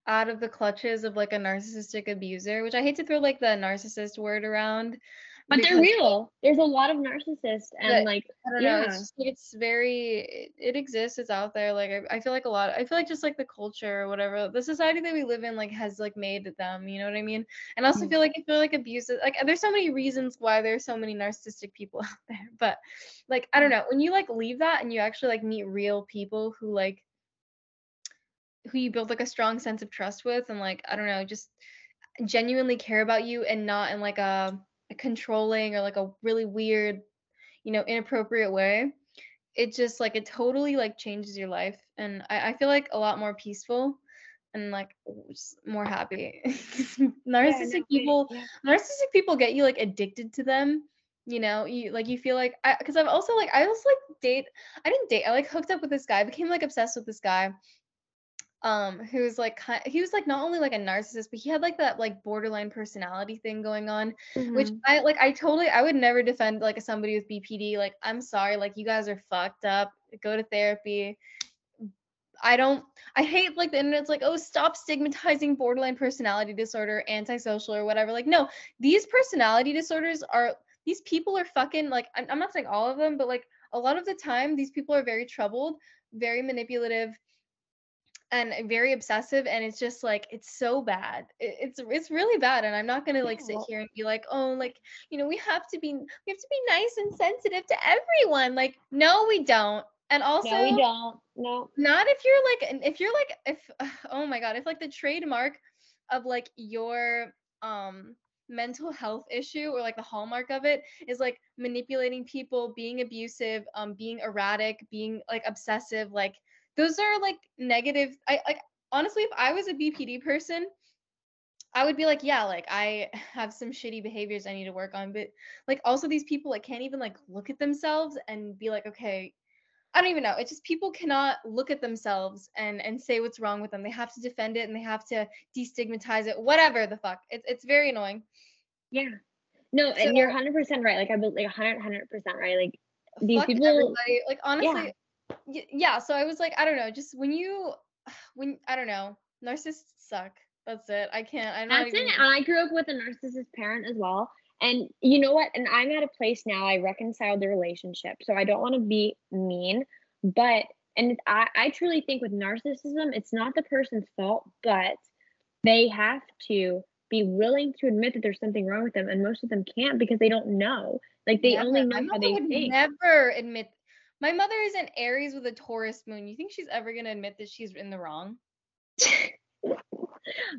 out of the clutches of like a narcissistic abuser, which I hate to throw like the narcissist word around But they're real. There's a lot of narcissists and like I don't know. It's it's very it, it exists. It's out there. Like I, I feel like a lot. I feel like just like the culture or whatever, the society that we live in like has like made them. You know what I mean? And I also Mm. feel like I feel like abuse. Like there's so many reasons why there's so many narcissistic people out there. But like I don't know. When you like leave that and you actually like meet real people who like who you build like a strong sense of trust with and like I don't know, just genuinely care about you and not in like a controlling or like a really weird, you know, inappropriate way. It just like it totally like changes your life. And I, I feel like a lot more peaceful and like more happy. Yeah, narcissistic no, people yeah. narcissistic people get you like addicted to them. You know, you like you feel like I because I've also like I also like date I didn't date, I like hooked up with this guy, became like obsessed with this guy um who's like he was like not only like a narcissist but he had like that like borderline personality thing going on which Mhm. i like i totally i would never defend like somebody with bpd like i'm sorry like you guys are fucked up go to therapy i don't i hate like the internet's like oh stop stigmatizing borderline personality disorder antisocial or whatever like no these personality disorders are these people are fucking like I'm, I'm not saying all of them but like a lot of the time these people are very troubled very manipulative and very obsessive and it's just like it's so bad it's it's really bad and i'm not gonna like sit here and be like oh like you know we have to be we have to be nice and sensitive to everyone like no we don't and also no, we don't. No. not if you're like if you're like if oh my god if like the trademark of like your um mental health issue or like the hallmark of it is like manipulating people being abusive um being erratic being like obsessive like those are like negative i like honestly if i was a bpd person I would be like, yeah, like I have some shitty behaviors I need to work on, but like also these people like can't even like look at themselves and be like, okay, I don't even know. It's just people cannot look at themselves and and say what's wrong with them. They have to defend it and they have to destigmatize it. Whatever the fuck. It's it's very annoying. Yeah. No, and you're 100% right. Like, I believe, like 100, 100% right. Like, these people, everybody. Like honestly, y- yeah. So I was like, I don't know. Just when you, when I don't know, narcissists suck. That's it. I can't. I'm not that's even. it. And I grew up with a narcissist parent as well. And you know what? And I'm at a place now, I reconciled the relationship. So I don't want to be mean, but, and I, I truly think with narcissism, it's not the person's fault, but they have to be willing to admit that there's something wrong with them. And most of them can't because they don't know. Like, they Never. only know how they would think. Never admit. My mother is an Aries with a Taurus moon. You think she's ever gonna admit that she's in the wrong?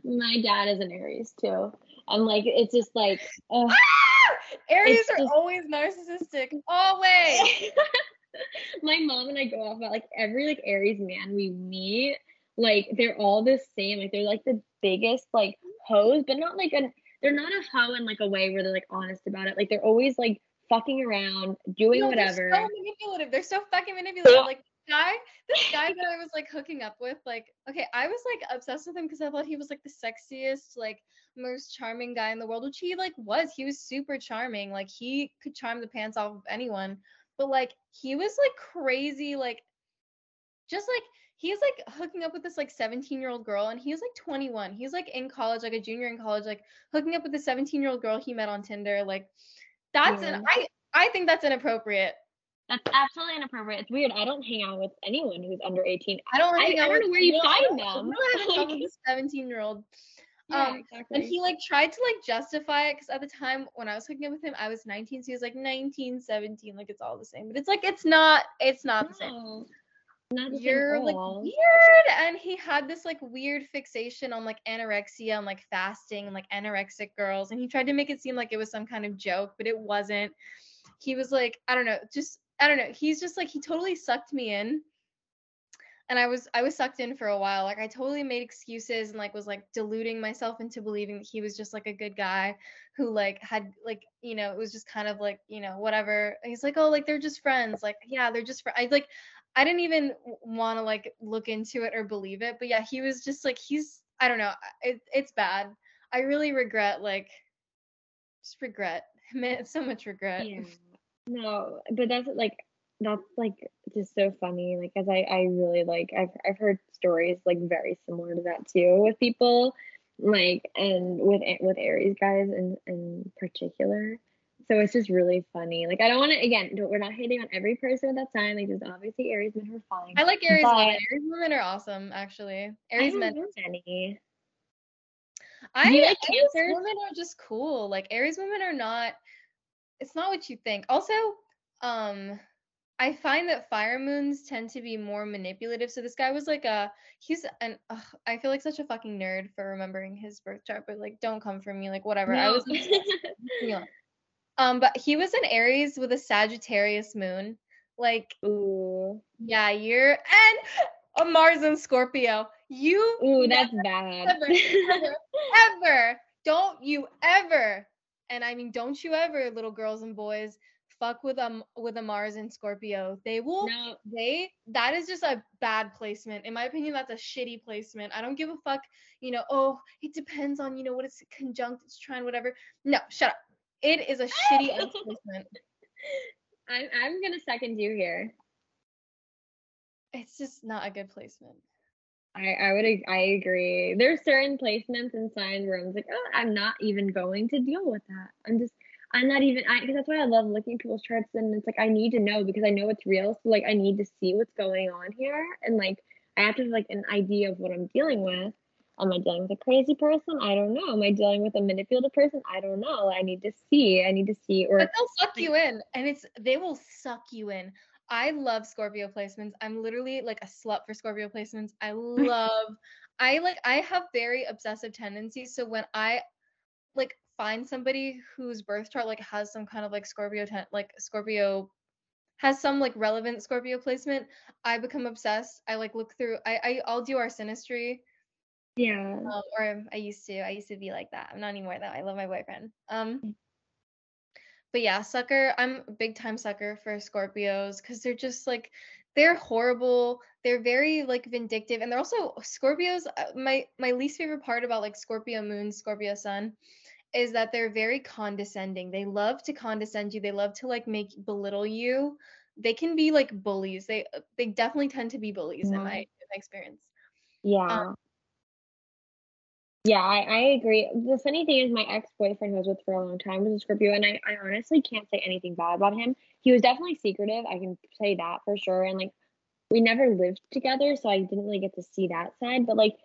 My dad is an Aries too. I'm like, it's just like, oh. Aries are just- always narcissistic. Always. my mom and I go off about like every like Aries man we meet, like they're all the same. Like they're like the biggest like hoes, but not like a they're not a hoe in like a way where they're like honest about it. Like they're always like fucking around, doing No, whatever. They're so manipulative. They're so fucking manipulative. Like this guy, this guy that I was like hooking up with, like, okay, I was like obsessed with him because I thought he was like the sexiest, like most charming guy in the world, which he like was. He was super charming. Like he could charm the pants off of anyone. But like he was like crazy, like just like he's like hooking up with this like 17 year old girl and he's like 21 he's like in college like a junior in college like hooking up with a 17 year old girl he met on tinder like that's Yeah. an i i think that's inappropriate That's absolutely inappropriate. It's weird. I don't hang out with anyone who's under 18. i don't I- I don't with- know where you no, find them. I don't a Like- 17 year old Yeah, um exactly. and he like tried to like justify it because at the time when i was hooking up with him i was 19 so he was like 19 17 like it's all the same but it's like it's not it's not No, not the same you're like weird and he had this like weird fixation on like anorexia and like fasting and like anorexic girls and he tried to make it seem like it was some kind of joke but it wasn't. He was like i don't know just i don't know he's just like he totally sucked me in. And i was i was sucked in for a while like i totally made excuses and like was like deluding myself into believing that he was just like a good guy who like had like you know it was just kind of like you know whatever. He's like oh like they're just friends like yeah they're just fr-. i like I didn't even want to like look into it or believe it, but yeah, he was just like he's I don't know, it, it's bad. I really regret like just regret. Man, so much regret. Yeah. No, but that's like that's like just so funny. Like as I I really like I've I've heard stories like very similar to that too with people like and with with Aries guys in in particular. So it's just really funny. Like I don't want to again. Don't, we're not hating on every person at that time. Like there's obviously Aries men who are fine. I like Aries women. Aries women are awesome, actually. I Aries don't men. know any. I you like Aries Cancers? women are just cool. Like Aries women are not. It's not what you think. Also, um, I find that fire moons tend to be more manipulative. So this guy was like a he's an ugh, I feel like such a fucking nerd for remembering his birth chart, but like don't come for me. Like whatever. I was alone. Um, but he was an Aries with a Sagittarius moon. Like Ooh, yeah, you're and a Mars and Scorpio. You ooh, that's bad. ever, ever, ever, don't you ever, and I mean, don't you ever, little girls and boys, fuck with um with a Mars and Scorpio. They will. no, They that is just a bad placement. In my opinion, that's a shitty placement. I don't give a fuck. You know, oh, it depends on you know what it's conjunct, it's trine, whatever. No, shut up. It is a shitty placement. I'm I'm gonna second you here. It's just not a good placement. I, I would I agree. There's certain placements and signs where I'm like, oh, I'm not even going to deal with that. I'm just I'm not even I because that's why I love looking at people's charts and it's like I need to know because I know it's real. So like I need to see what's going on here and like I have to have like an idea of what I'm dealing with. Am I dealing with a crazy person? I don't know. Am I dealing with a manipulative person? I don't know. I need to see. I need to see or But they'll suck you in, and it's they will suck you in. I love Scorpio placements. I'm literally like a slut for Scorpio placements. I love. I like. I have very obsessive tendencies. So when I like find somebody whose birth chart like has some kind of like Scorpio ten- like Scorpio has some like relevant Scorpio placement, I become obsessed. I like look through. I, I I'll do our synastry. Yeah. Um, or I used to. I used to be like that. I'm not anymore though. I love my boyfriend. Um Mm. but yeah, sucker. I'm a big time sucker for Scorpios because they're just like they're horrible. They're very like vindictive, and they're also Scorpios. uh, My my least favorite part about like Scorpio Moon, Scorpio Sun, is that they're very condescending. They love to condescend you. They love to like make belittle you. They can be like bullies. They uh, they definitely tend to be bullies in my in my experience. Yeah. Yeah, I, I agree. The funny thing is, my ex boyfriend was with for a long time was a Scorpio, and I, I honestly can't say anything bad about him. He was definitely secretive, I can say that for sure. And like, we never lived together, so I didn't really get to see that side. But like,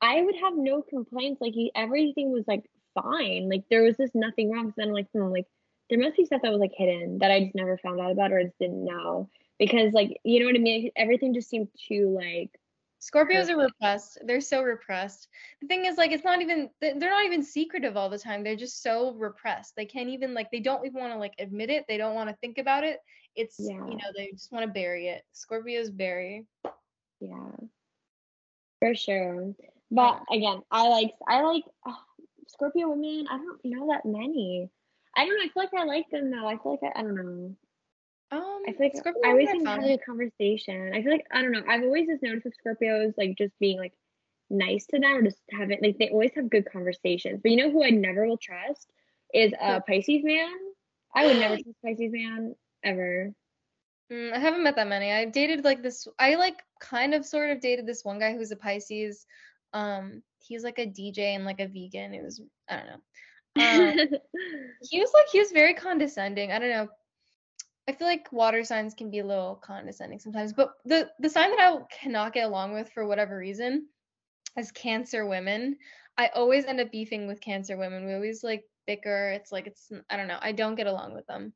I would have no complaints. Like, he, everything was like fine. Like, there was just nothing wrong. So then I'm like, hmm, like, there must be stuff that was like hidden that I just never found out about or just didn't know. Because, like, you know what I mean? Everything just seemed too, like, Scorpios are repressed. They're so repressed. The thing is, like, it's not even, they- they're not even secretive all the time. They're just so repressed. They can't even, like, they don't even want to, like, admit it. They don't want to think about it. It's, Yeah. you know, they just want to bury it. Scorpios bury. Yeah, for sure. But again, I like I like uh, Scorpio women. I don't know that many. I don't know. I feel like I like them though. I feel like I, I don't know. Um, I feel like Scorpio I always have a conversation. I feel like I don't know. I've always just noticed with Scorpios like just being like nice to them or just having like they always have good conversations. But you know who I never will trust is a Pisces man. I would never trust Pisces man ever. Mm, I haven't met that many. I dated like this. I like kind of sort of dated this one guy who's a Pisces. Um, he's like a DJ and like a vegan. It was I don't know. Um, he was like he was very condescending. I don't know. I feel like water signs can be a little condescending sometimes, but the the sign that I cannot get along with for whatever reason is Cancer women. I always end up beefing with Cancer women. We always like bicker. It's like it's I don't know. I don't get along with them.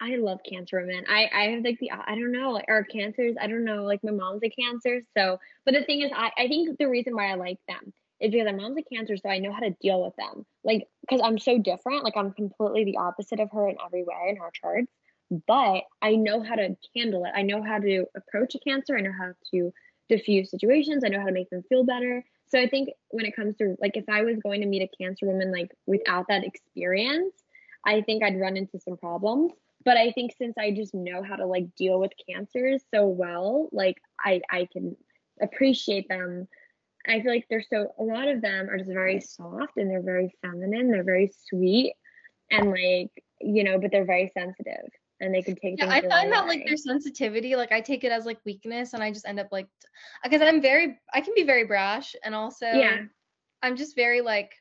I love cancer women. I I have like the I don't know or cancers. I don't know like my mom's a cancer. So, but the thing is, I I think the reason why I like them is because my mom's a cancer, so I know how to deal with them. Like because I'm so different. Like I'm completely the opposite of her in every way in our charts. But I know how to handle it. I know how to approach a cancer. I know how to diffuse situations. I know how to make them feel better. So I think when it comes to like if I was going to meet a cancer woman like without that experience, I think I'd run into some problems but I think since I just know how to like deal with cancers so well, like I I can appreciate them. I feel like they're so a lot of them are just very soft and they're very feminine, they're very sweet and like, you know, but they're very sensitive and they can take Yeah, I find that like their sensitivity, like I take it as like weakness and I just end up like because I'm very I can be very brash and also Yeah. I'm just very like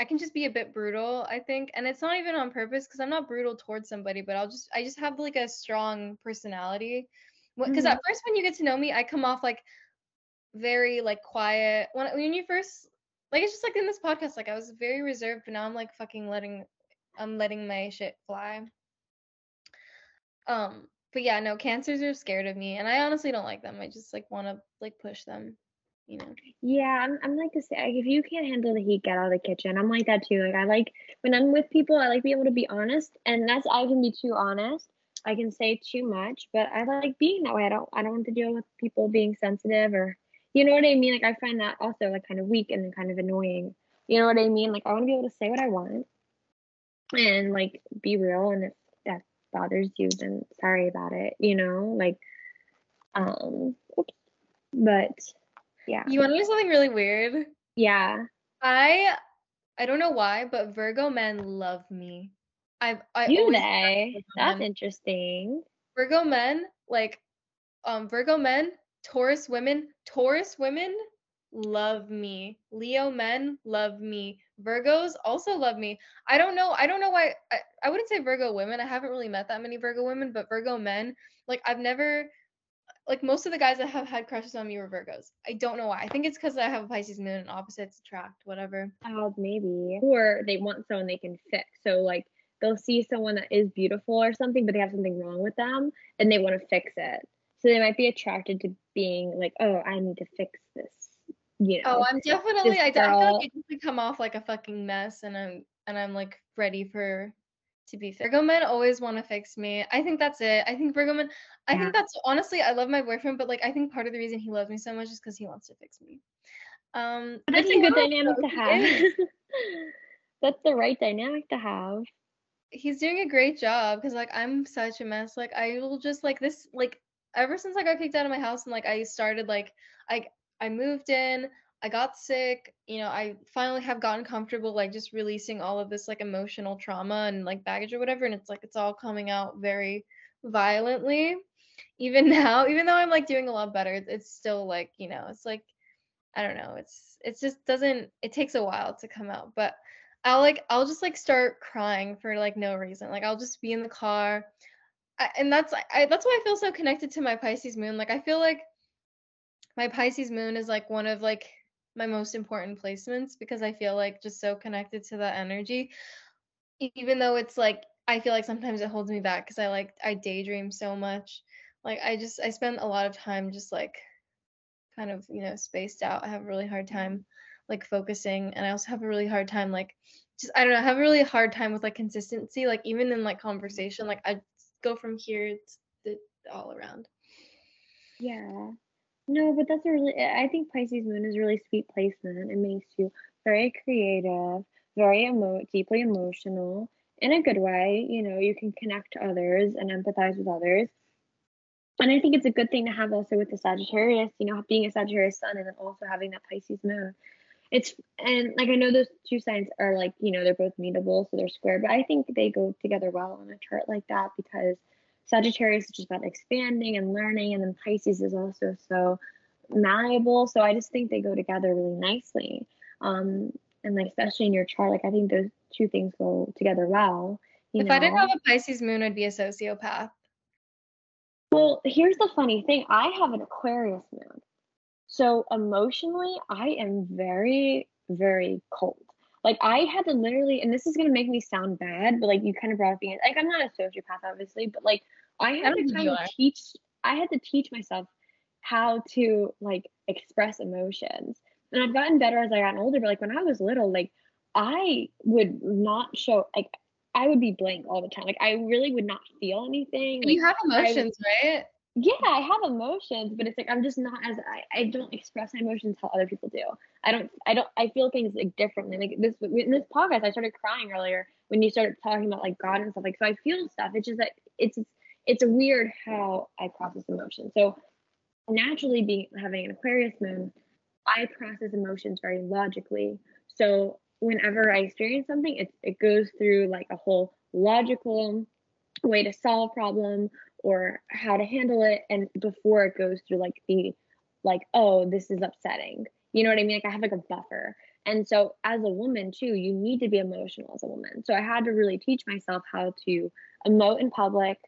I can just be a bit brutal, I think. And it's not even on purpose because I'm not brutal towards somebody, but I'll just I just have like a strong personality. Because Mhm. at first when you get to know me, I come off like very like quiet. When when you first like it's just like in this podcast, like I was very reserved, but now I'm like fucking letting I'm letting my shit fly. Um, but yeah, no, cancers are scared of me, and I honestly don't like them. I just like want to like push them, you know. Yeah, I'm I'm like same. Like, if you can't handle the heat, get out of the kitchen. I'm like that too. Like I like when I'm with people, I like being able to be honest, and that's I can be too honest. I can say too much, but I like being that way. I don't I don't want to deal with people being sensitive or you know what I mean? Like I find that also like kind of weak and kind of annoying. You know what I mean? Like I want to be able to say what I want and like be real and if bothers you then sorry about it, you know? Like um oops. But yeah. You want to know something really weird? Yeah. I I don't know why, but Virgo men love me. I've I Do they? That's men. interesting. Virgo men like um Virgo men, Taurus women, Taurus women love me. Leo men love me. Virgos also love me. I don't know. I don't know why I, I wouldn't say Virgo women. I haven't really met that many Virgo women, but Virgo men, like I've never like most of the guys that have had crushes on me were Virgos. I don't know why. I think it's because I have a Pisces moon and opposites attract, whatever. Oh, maybe. Or they want someone they can fix. So like they'll see someone that is beautiful or something, but they have something wrong with them and they want to fix it. So they might be attracted to being like, oh, I need to fix this. You know. Oh, I'm definitely. I, d- I feel girl- like I definitely come off like a fucking mess, and I'm and I'm like ready for to be fixed. Virgo men always want to fix me. I think that's it. I think Virgo men. I Yeah. think that's honestly. I love my boyfriend, but like I think part of the reason he loves me so much is because he wants to fix me. Um, but that's a good dynamic to have. that's the right dynamic to have. he's doing a great job because like I'm such a mess. Like I will just like this like ever since I got kicked out of my house and like I started like I I moved in, I got sick, you know, I finally have gotten comfortable like just releasing all of this like emotional trauma and like baggage or whatever and it's like it's all coming out very violently. Even now, even though I'm like doing a lot better, it's still like, you know, it's like I don't know. It's it just doesn't it takes a while to come out, but I'll like I'll just like start crying for like no reason. Like I'll just be in the car. I, and that's I that's why I feel so connected to my Pisces moon. Like I feel like my Pisces moon is like one of like my most important placements because I feel like just so connected to that energy. Even though it's like I feel like sometimes it holds me back because I like I daydream so much. Like I just I spend a lot of time just like kind of you know spaced out. I have a really hard time like focusing, and I also have a really hard time like just I don't know. I have a really hard time with like consistency. Like even in like conversation, like I go from here to all around. Yeah. No, but that's a really, I think Pisces moon is a really sweet placement. It makes you very creative, very emo deeply emotional in a good way. You know, you can connect to others and empathize with others. And I think it's a good thing to have also with the Sagittarius, you know, being a Sagittarius sun and then also having that Pisces moon. It's, and like I know those two signs are like, you know, they're both mutable, so they're square, but I think they go together well on a chart like that because Sagittarius is just about expanding and learning, and then Pisces is also so malleable. So I just think they go together really nicely. Um, and like especially in your chart, like I think those two things go together well. You if know? I didn't have a Pisces moon, I'd be a sociopath. Well, here's the funny thing. I have an Aquarius moon. So emotionally, I am very, very cold. Like I had to literally, and this is gonna make me sound bad, but like you kind of brought up being like I'm not a sociopath, obviously, but like I I had don't to kind of teach I had to teach myself how to like express emotions. And I've gotten better as I gotten older, but like when I was little, like I would not show like I would be blank all the time. Like I really would not feel anything. Like you have I- emotions, right? Yeah, I have emotions, but it's like I'm just not as I, I don't express my emotions how other people do. I don't I don't I feel things like differently. Like this in this podcast, I started crying earlier when you started talking about like God and stuff. Like so, I feel stuff. It's just that it's it's weird how I process emotions. So naturally, being having an Aquarius moon, I process emotions very logically. So whenever I experience something, it it goes through like a whole logical way to solve a problem or how to handle it and before it goes through like the like oh this is upsetting. You know what i mean? Like i have like a buffer. And so as a woman too you need to be emotional as a woman. So i had to really teach myself how to emote in public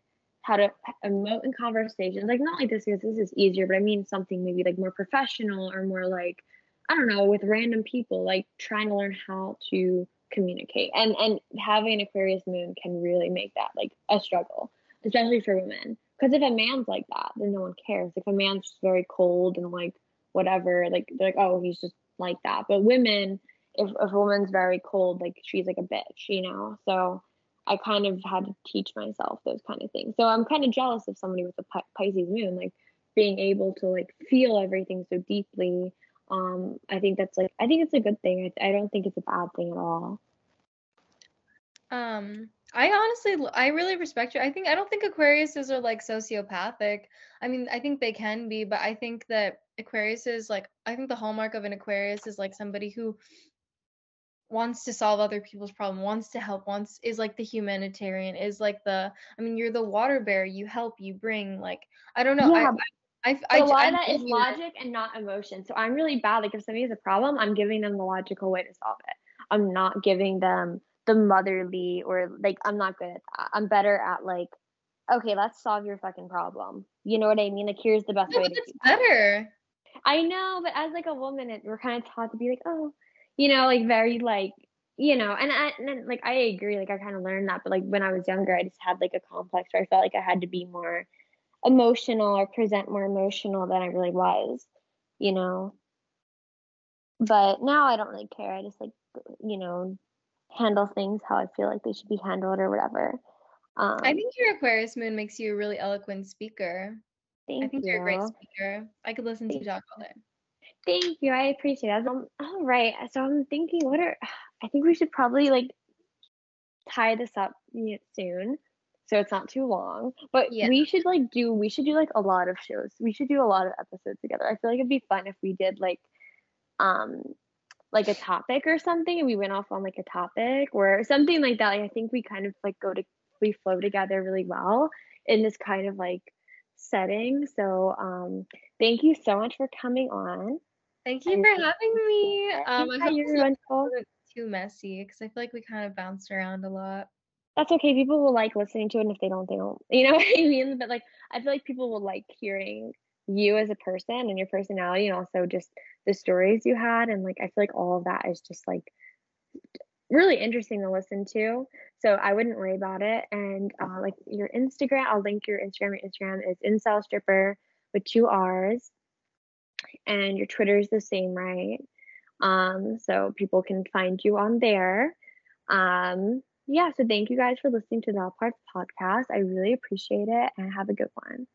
how to emote in conversations. Like not like this because this is easier but i mean something maybe like more professional or more like i don't know with random people like trying to learn how to communicate. And and having an aquarius moon can really make that like a struggle especially for women. Because if a man's like that, then no one cares. If a man's just very cold and like whatever, like they're like, oh, he's just like that. But women, if, if a woman's very cold, like she's like a bitch, you know? So I kind of had to teach myself those kind of things. So I'm kind of jealous of somebody with a Pi- Pisces moon, like being able to like feel everything so deeply. Um, I think that's like, I think it's a good thing. I, I don't think it's a bad thing at all. Um, I honestly, I really respect you. I think I don't think Aquariuses are like sociopathic. I mean, I think they can be, but I think that Aquarius is like, I think the hallmark of an Aquarius is like somebody who wants to solve other people's problem, wants to help, wants is like the humanitarian, is like the. I mean, you're the water bear. You help, you bring. Like, I don't know. Yeah, I, I, I, But I, a lot I of that is genuinely- logic and not emotion. So I'm really bad. Like if somebody has a problem, I'm giving them the logical way to solve it. I'm not giving them the motherly or like I'm not good at that. I'm better at like, okay, let's solve your fucking problem. You know what I mean? Like here's the best No, way but to do that. better. I know, but as like a woman, it, we're kind of taught to be like, oh, you know, like very like, you know, and I and then, like I agree, like I kind of learned that, but like when I was younger, I just had like a complex where I felt like I had to be more emotional or present more emotional than I really was, you know. But now I don't really care. I just like, you know, handle things how I feel like they should be handled or whatever. Um, I think your Aquarius moon makes you a really eloquent speaker. thank I think you. you're a great speaker. I could listen to you Thank talk all day. Thank you. I appreciate it. Um, all right. So I'm thinking, what are I think we should probably like tie this up soon so it's not too long. But Yeah. we should like do we should do like a lot of shows. We should do a lot of episodes together. I feel like it'd be fun if we did like um like a topic or something and we went off on like a topic or something like that. Like, I think we kind of like go to we flow together really well in this kind of like setting. So um thank you so much for coming on. Thank you And for having me. Um, I hope you're wonderful. too messy because I feel like we kind of bounced around a lot. That's okay. People will like listening to it, and if they don't, they don't. You know what I mean? But like, I feel like people will like hearing you as a person and your personality, and also just the stories you had. And like, I feel like all of that is just like really interesting to listen to. So I wouldn't worry about it. And uh, like your Instagram, I'll link your Instagram. Your Instagram is incel stripper with two R's, and your Twitter is the same, right? Um, so people can find you on there. Um, yeah, so thank you guys for listening to the All Parts podcast. I really appreciate it and have a good one.